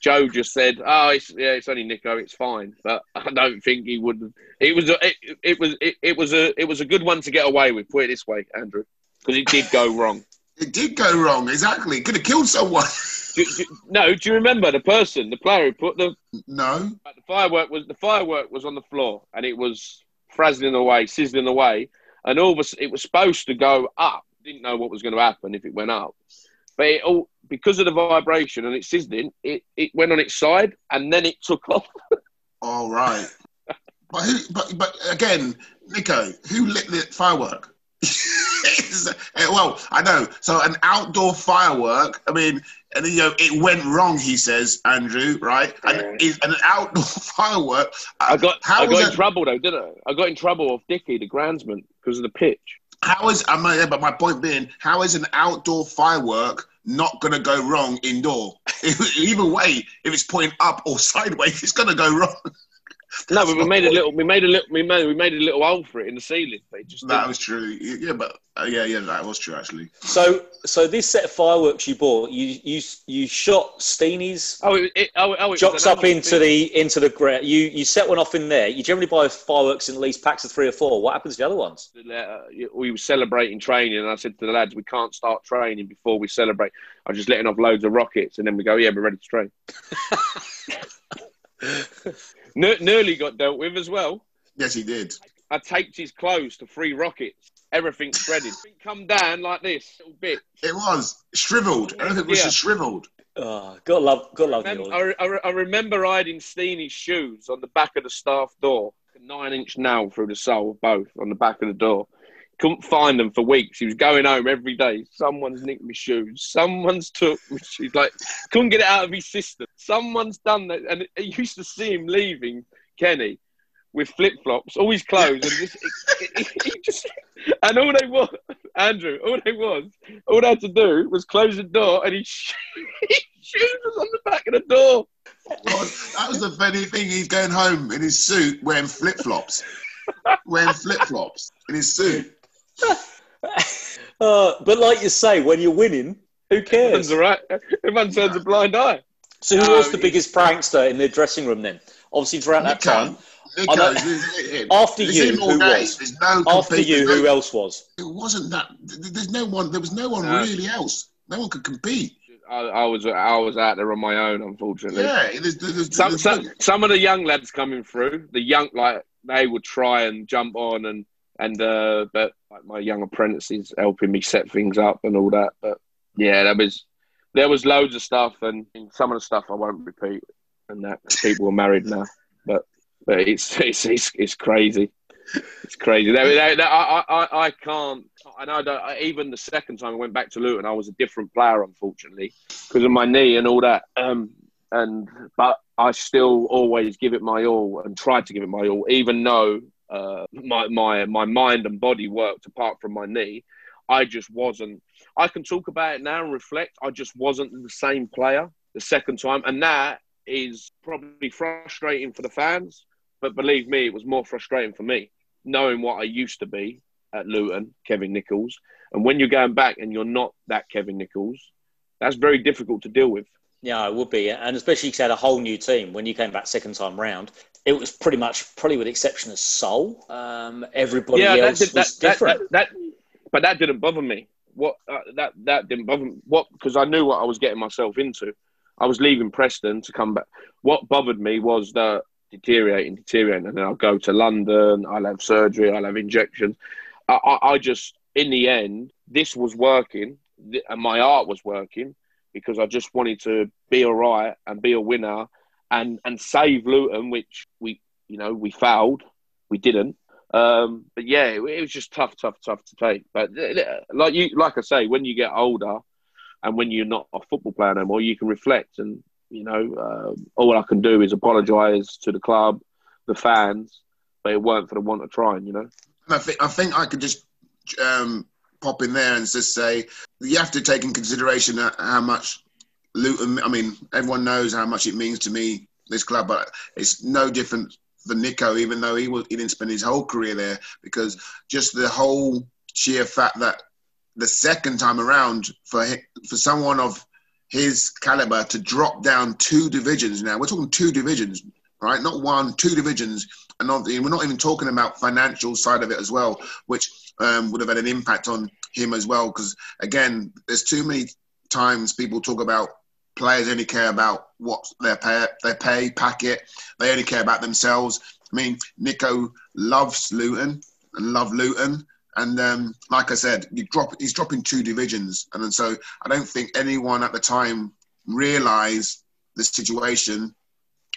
Speaker 3: Joe just said, "Oh, it's, yeah, it's only Nico. It's fine." But I don't think he would. It was a, it, it was it, it was a it was a good one to get away with. Put it this way, Andrew, because it did go wrong.
Speaker 1: It did go wrong. Exactly. Could have killed someone.
Speaker 3: Do, do, no, do you remember the person, the player who put the
Speaker 1: no?
Speaker 3: The firework was the firework was on the floor and it was frazzling away, sizzling away, and all of a, it was supposed to go up. Didn't know what was going to happen if it went up, but it all because of the vibration and it sizzling, it, it went on its side and then it took off.
Speaker 1: All right, but who? But but again, Nico, who lit the firework? well, I know. So an outdoor firework. I mean, and you know, it went wrong. He says, Andrew, right? And is an outdoor firework.
Speaker 3: Uh, I got, How I got in trouble though, didn't I? I got in trouble off Dicky, the groundsman, because of the pitch.
Speaker 1: How is? I'm not, but my point being, how is an outdoor firework not to go wrong indoor? Either way, if it's pointing up or sideways, it's to go wrong.
Speaker 3: No, but we made a little. We made a little. We made we made a little hole for it in the ceiling. But just
Speaker 1: that didn't. was true. Yeah, but uh, yeah, yeah, that was true actually.
Speaker 2: So, so this set of fireworks you bought, you you you shot Steenie's.
Speaker 3: Oh, it, it, oh, oh, it
Speaker 2: jocks up into the into the ground. You you set one off in there. You generally buy fireworks in at least packs of three or four. What happens to the other ones?
Speaker 3: Uh, we were celebrating training, and I said to the lads, "We can't start training before we celebrate." I was just letting off loads of rockets, and then we go, "Yeah, we're ready to train." Nearly got dealt with as well.
Speaker 1: Yes, he did.
Speaker 3: I taped his clothes to three rockets. Everything shredded. Come down like this, little bit.
Speaker 1: It was shriveled. Everything was yeah. just shriveled.
Speaker 2: Ah, oh, God love, God love
Speaker 3: you. I, I, I, remember hiding Steenie's shoes on the back of the staff door. A nine-inch nail through the sole of both on the back of the door. Couldn't find them for weeks. He was going home every day. Someone's nicked my shoes. Someone's took. He's like, couldn't get it out of his system. Someone's done that, and he used to see him leaving Kenny with flip flops, all his clothes, and just, just, and all they was, Andrew, all they was, all they had to do was close the door, and his, shoes was on the back of the door.
Speaker 1: Well, that was the funny thing. He's going home in his suit wearing flip flops, wearing flip flops in his suit.
Speaker 2: uh, but like you say, when you're winning, who cares?
Speaker 3: Everyone's all right. Everyone turns a blind eye.
Speaker 2: So who was the biggest prankster in the dressing room then? Obviously, throughout that time. after you, who was? No after you, who else was?
Speaker 1: It wasn't that. There's no one. There was no one no. really else. No one could compete.
Speaker 3: I, I, was I was out there on my own, unfortunately.
Speaker 1: Yeah, there's, there's,
Speaker 3: some, there's some, some of the young lads coming through, the young like they would try and jump on and and uh, but like my young apprentices helping me set things up and all that. But yeah, there was there was loads of stuff, and some of the stuff I won't repeat. And that people are married now, but but it's it's it's, it's crazy. It's crazy. They, they, I, I, I can't. And I don't. Even the second time I went back to Luton, I was a different player, unfortunately, because of my knee and all that. Um, and but I still always give it my all and tried to give it my all, even though uh, my my my mind and body worked apart from my knee. I just wasn't. I can talk about it now and reflect. I just wasn't the same player the second time, and that is probably frustrating for the fans. But believe me, it was more frustrating for me knowing what I used to be at Luton, Kevin Nicholls. and when you're going back and you're not that Kevin Nicholls, that's very difficult to deal with.
Speaker 2: Yeah, it would be, and especially because you had a whole new team when you came back second time round it was pretty much, probably with the exception of Sol, um, everybody yeah, else did, was that, different.
Speaker 3: That, that, but that didn't bother me. What uh, that that didn't bother me. What because I knew what I was getting myself into. I was leaving Preston to come back. What bothered me was the deteriorating, deteriorating, and then I'll go to London. I'll have surgery. I'll have injections. I, I, I just, in the end, this was working, and my art was working because I just wanted to be all right and be a winner and and save Luton, which we you know we failed, we didn't. Um, but yeah, it, it, was just tough, tough, tough to take. But uh, like you, like I say, when you get older, and when you're not a football player no more, you can reflect. And you know, um, all I can do is apologise to the club, the fans, but it weren't for the want of trying. You know.
Speaker 1: I think I think I could just um, pop in there and just say you have to take in consideration how much Luton, I mean, everyone knows how much it means to me, this club, but it's no different for Nico, even though he, was, he didn't spend his whole career there, because just the whole sheer fact that the second time around, for, for someone of his caliber to drop down two divisions now. We're talking two divisions, right? Not one, two divisions. And not, we're not even talking about financial side of it as well, which um, would have had an impact on him as well. Because again, there's too many times people talk about players only care about what their pay, their pay packet. They only care about themselves. I mean, Nico loves Luton and love Luton. And um, like I said, drop, he's dropping two divisions. And so I don't think anyone at the time realised the situation,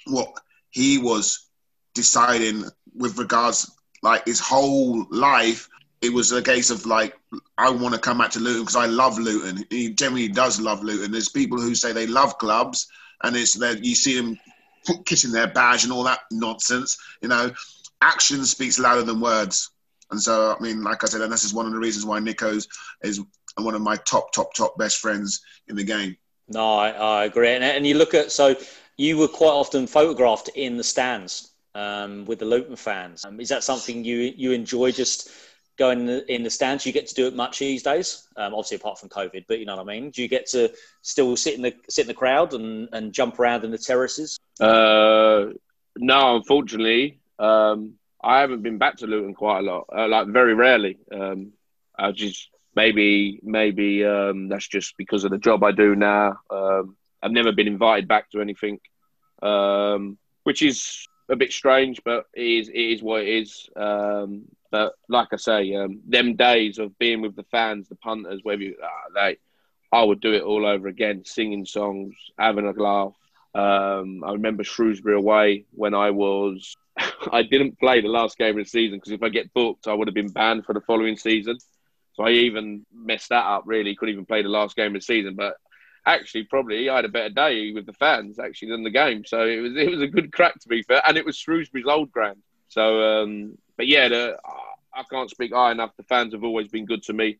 Speaker 1: what he was deciding with regards like his whole life. It was a case of like, I want to come back to Luton because I love Luton. He generally does love Luton. There's people who say they love clubs, and it's that you see them kissing their badge and all that nonsense. You know, action speaks louder than words. And so, I mean, like I said, and this is one of the reasons why Nico's is one of my top, top, top best friends in the game.
Speaker 2: No, I, I agree. And, and you look at, so you were quite often photographed in the stands um, with the Luton fans. Um, is that something you, you enjoy just going in the, in the stands? Do you get to do it much these days? Um, obviously, apart from COVID, but you know what I mean? Do you get to still sit in the, sit in the crowd and, and jump around in the terraces?
Speaker 3: Uh, no, unfortunately. Um, I haven't been back to Luton quite a lot, uh, like very rarely. Um, I just maybe maybe um, that's just because of the job I do now. Um, I've never been invited back to anything, um, which is a bit strange, but it is it is what it is. Um, but like I say, um, them days of being with the fans, the punters, whether you, uh, I would do it all over again, singing songs, having a laugh. Um, I remember Shrewsbury away when I was I didn't play the last game of the season because if I get booked, I would have been banned for the following season. So I even messed that up. Really, couldn't even play the last game of the season. But actually, probably I had a better day with the fans actually than the game. So it was it was a good crack to be fair, and it was Shrewsbury's old ground. So, um, but yeah, the, I can't speak high enough. The fans have always been good to me.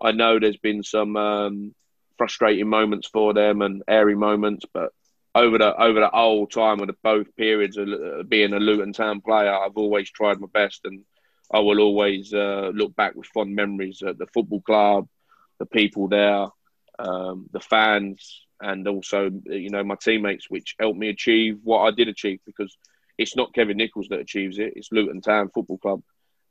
Speaker 3: I know there's been some um, frustrating moments for them and airy moments, but over the over the whole time of the both periods of uh, being a Luton Town player, I've always tried my best, and I will always uh, look back with fond memories at the football club, the people there, um, the fans, and also you know my teammates, which helped me achieve what I did achieve. Because it's not Kevin Nicholls that achieves it; it's Luton Town Football Club,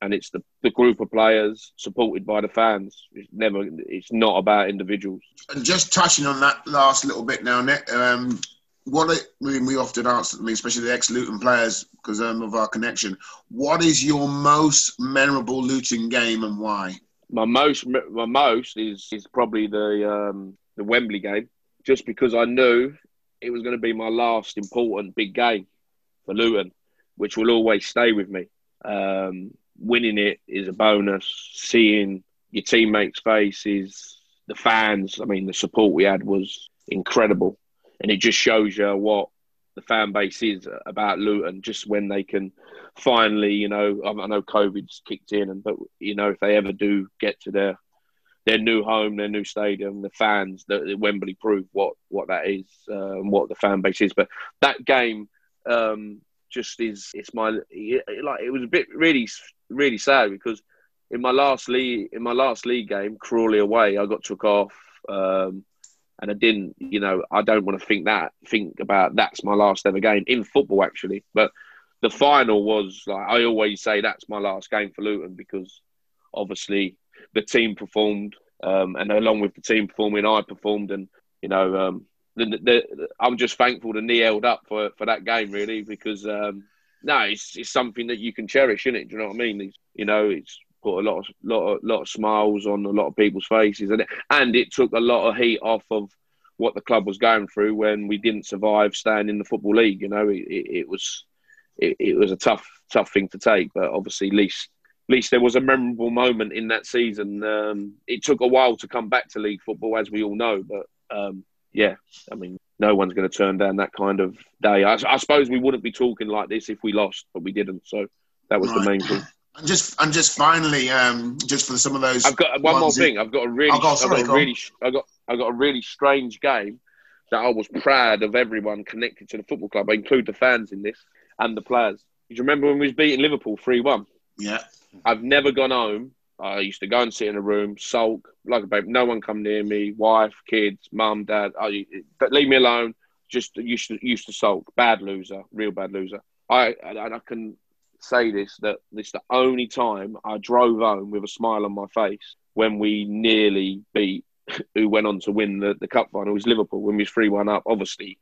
Speaker 3: and it's the, the group of players supported by the fans. It's never, it's not about individuals.
Speaker 1: And just touching on that last little bit now, Nick. Um, what it, I mean, we often ask, I mean, especially the ex-Luton players, because um, of our connection. What is your most memorable Luton game and why?
Speaker 3: My most, my most is is probably the um, the Wembley game, just because I knew it was going to be my last important big game for Luton, which will always stay with me. Um, winning it is a bonus. Seeing your teammates' faces, the fans, I mean, the support we had was incredible and it just shows you what the fan base is about Luton. Just when they can finally, you know, I know COVID's kicked in, and but you know, if they ever do get to their their new home, their new stadium, the fans, the, Wembley prove what what that is uh, and what the fan base is. But that game um, just is it's my like it was a bit really really sad because in my last league in my last league game, Crawley away, I got took off. Um, and I didn't, you know, I don't want to think that, think about that's my last ever game in football, actually. But the final was like, I always say that's my last game for Luton because obviously the team performed, um, and along with the team performing, I performed, and you know, um, the, the, I'm just thankful the knee held up for, for that game, really, because um, no, it's, it's something that you can cherish, isn't it? Do you know what I mean? It's, you know, it's put a lot of lot of lot of smiles on a lot of people's faces, and it, and it took a lot of heat off of what the club was going through when we didn't survive staying in the football league. You know, it, it, it was it, it, was a tough tough thing to take, but obviously, least least there was a memorable moment in that season. Um, it took a while to come back to league football, as we all know, but um, yeah, I mean. No one's going to turn down that kind of day. I, I suppose we wouldn't be talking like this if we lost, but we didn't. So that was right. the main thing.
Speaker 1: And just and just finally, um, just for some of those.
Speaker 3: I've got one more thing. I've got a really, sorry, I've got a really, I got, I got a really strange game that I was proud of everyone connected to the football club. I include the fans in this and the players. Do you remember when we was beating Liverpool three one?
Speaker 1: Yeah.
Speaker 3: I've never gone home I used to go and sit in a room, sulk, like a baby. No one come near me. Wife, kids, mum, dad. I, leave me alone. Just used to used to sulk. Bad loser, real bad loser. I and I can say this that this is the only time I drove home with a smile on my face when we nearly beat who went on to win the, the cup final was Liverpool when we was three one up. Obviously,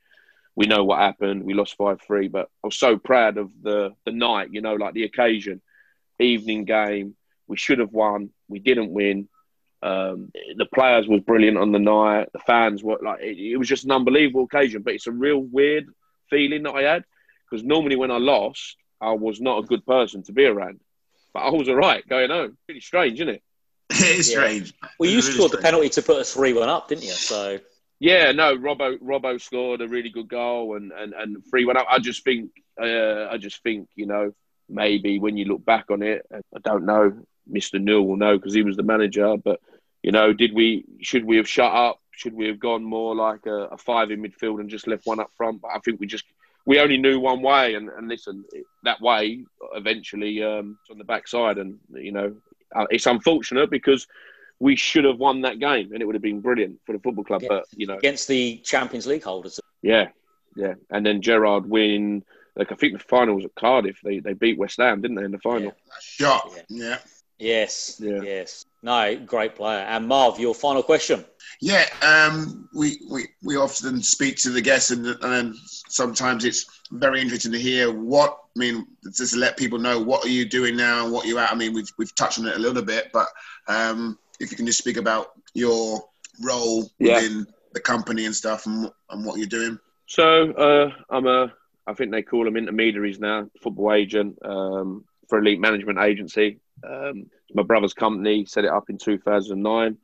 Speaker 3: we know what happened. We lost five three, but I was so proud of the the night. You know, like the occasion, evening game. We should have won. We didn't win. Um, the players was brilliant on the night. The fans were like it, it was just an unbelievable occasion. But it's a real weird feeling that I had because normally when I lost, I was not a good person to be around. But I was all right going home. Pretty strange, isn't it?
Speaker 1: It is yeah. strange.
Speaker 2: Well, you really scored strange. the penalty to put us 3 1 up, didn't you? So.
Speaker 3: Yeah, no, Robbo Robbo scored a really good goal and and and three one up. I just think uh, I just think you know maybe when you look back on it, I don't know. Mr. Newell will know because he was the manager. But you know, did we should we have shut up? Should we have gone more like a, a five in midfield and just left one up front? But I think we just we only knew one way, and, and listen, that way eventually um, on the backside, and you know, uh, it's unfortunate because we should have won that game, and it would have been brilliant for the football club. But you know,
Speaker 2: against the Champions League holders.
Speaker 3: Yeah, yeah, and then Gerrard win. Like I think the final was at Cardiff. They they beat West Ham, didn't they, in the final?
Speaker 1: Yeah. yeah. yeah.
Speaker 2: Yes. Yeah. Yes. No, great player. And Marv, your final question.
Speaker 1: Yeah, um, we, we we often speak to the guests, and, and then sometimes it's very interesting to hear what. I mean, just to let people know what are you doing now, and what you're at. I mean, we've we've touched on it a little bit, but um, if you can just speak about your role within the company and stuff, and, and what you're doing.
Speaker 3: So uh, I'm a, I think they call them intermediaries now, football agent um, for Elite Management Agency. Um, my brother's company set it up in 2009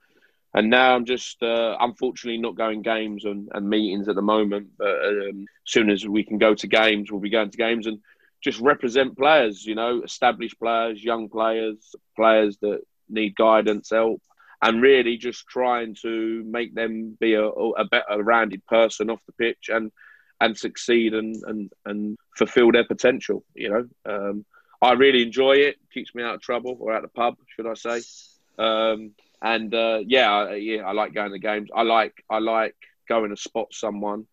Speaker 3: and now I'm just uh, unfortunately not going games and, and, meetings at the moment. But um, as soon as we can go to games, we'll be going to games and just represent players. You know, established players, young players, players that need guidance, help, and really just trying to make them be a, a better rounded person off the pitch and and succeed and and, and fulfil their potential. You know, um, I really enjoy it. Keeps me out of trouble or out of the pub, should I say? Um, and uh, yeah, yeah, I like going to games. I like I like going to spot someone.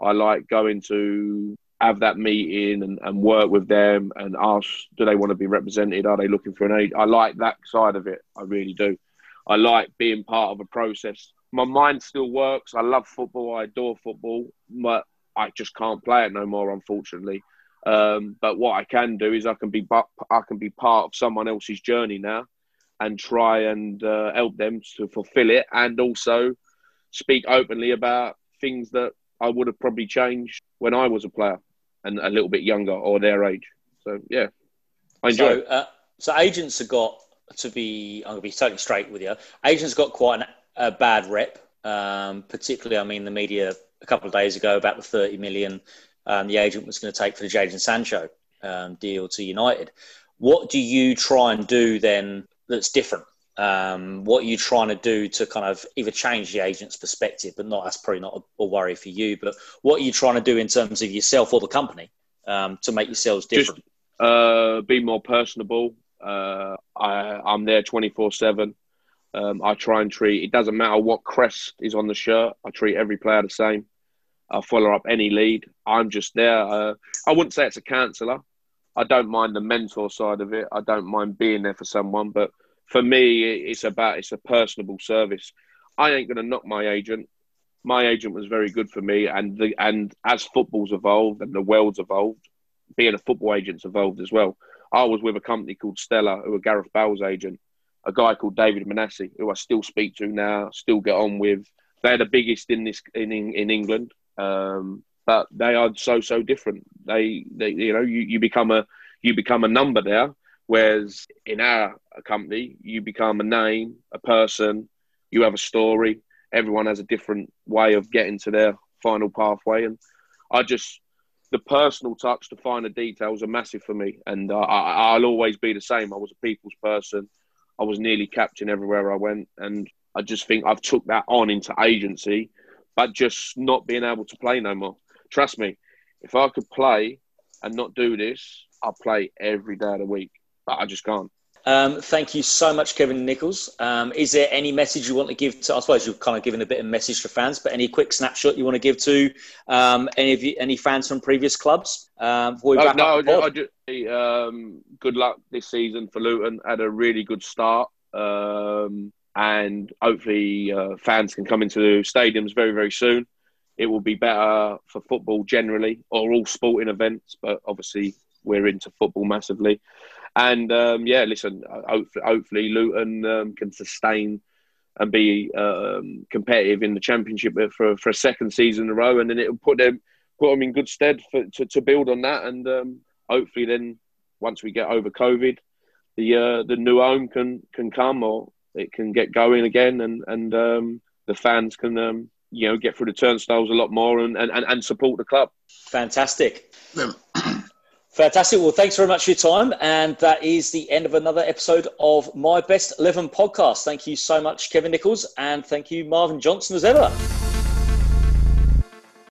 Speaker 3: I like going to have that meeting and, and work with them and ask, do they want to be represented? Are they looking for an aid? I like that side of it. I really do. I like being part of a process. My mind still works. I love football. I adore football, but I just can't play it no more, unfortunately. Um, but what I can do is I can be I can be part of someone else's journey now, and try and uh, help them to fulfill it and also speak openly about things that I would have probably changed when I was a player and a little bit younger or their age. So, yeah, I enjoy so.
Speaker 2: Uh, so, agents have got to be, I'm going to be totally straight with you, agents got quite an, a bad rep, um, particularly, I mean, the media a couple of days ago about the 30 million um, the agent was going to take for the Jadon Sancho um, deal to United. What do you try and do then that's different? Um, what are you trying to do to kind of either change the agent's perspective, but not that's probably not a, a, worry for you, but what are you trying to do in terms of yourself or the company um, to make yourselves different?
Speaker 3: Just, uh, be more personable. Uh, I, am there 24 7. Um, I try and treat, it doesn't matter what crest is on the shirt, I treat every player the same. I follow up any lead. I'm just there. Uh, I wouldn't say it's a counsellor. I don't mind the mentor side of it. I don't mind being there for someone, but for me, it's about it's a personable service. I ain't to knock my agent. My agent was very good for me, and the and as football's evolved and the world's evolved, being a football agent's evolved as well. I was with a company called Stellar, who were Gareth Bale's agent, a guy called David Manasseh, who I still speak to now, still get on with. They're the biggest in this in in England. Um, but they are so so different. They, they you know, you, you become a you become a number there, whereas in our company you become a name, a person. You have a story. Everyone has a different way of getting to their final pathway, and I just the personal touch, the finer details are massive for me, and uh, I, I'll always be the same. I was a people's person. I was nearly captain everywhere I went, and I just think I've took that on into agency, but just not being able to play no more trust me, if I could play and not do this, I'd play every day of the week. But I just can't.
Speaker 2: Um, thank you so much, Kevin Nicholls. Um, is there any message you want to give to? I suppose you've kind of given a bit of message to fans, but any quick snapshot you want to give to um, any of you, any fans from previous clubs? Um,
Speaker 3: oh, no, I, I just, um, good luck this season for Luton. Had a really good start, um, and hopefully uh, fans can come into the stadiums very, very soon. It will be better for football generally, or all sporting events, but obviously we're into football massively. And um, yeah, listen, hopefully, hopefully Luton um, can sustain and be um, competitive in the championship for, for a second season in a row, and then it'll put them put them in good stead for, to, to build on that. And um, hopefully, then once we get over COVID, the uh, the new home can can come or it can get going again, and and um, the fans can um, you know get through the turnstiles a lot more and, and, and support the club.
Speaker 2: Fantastic. Fantastic. Well, thanks very much for your time. And that is the end of another episode of My Best 11 podcast. Thank you so much, Kevin Nicholls. And thank you, Marvin Johnson, as ever.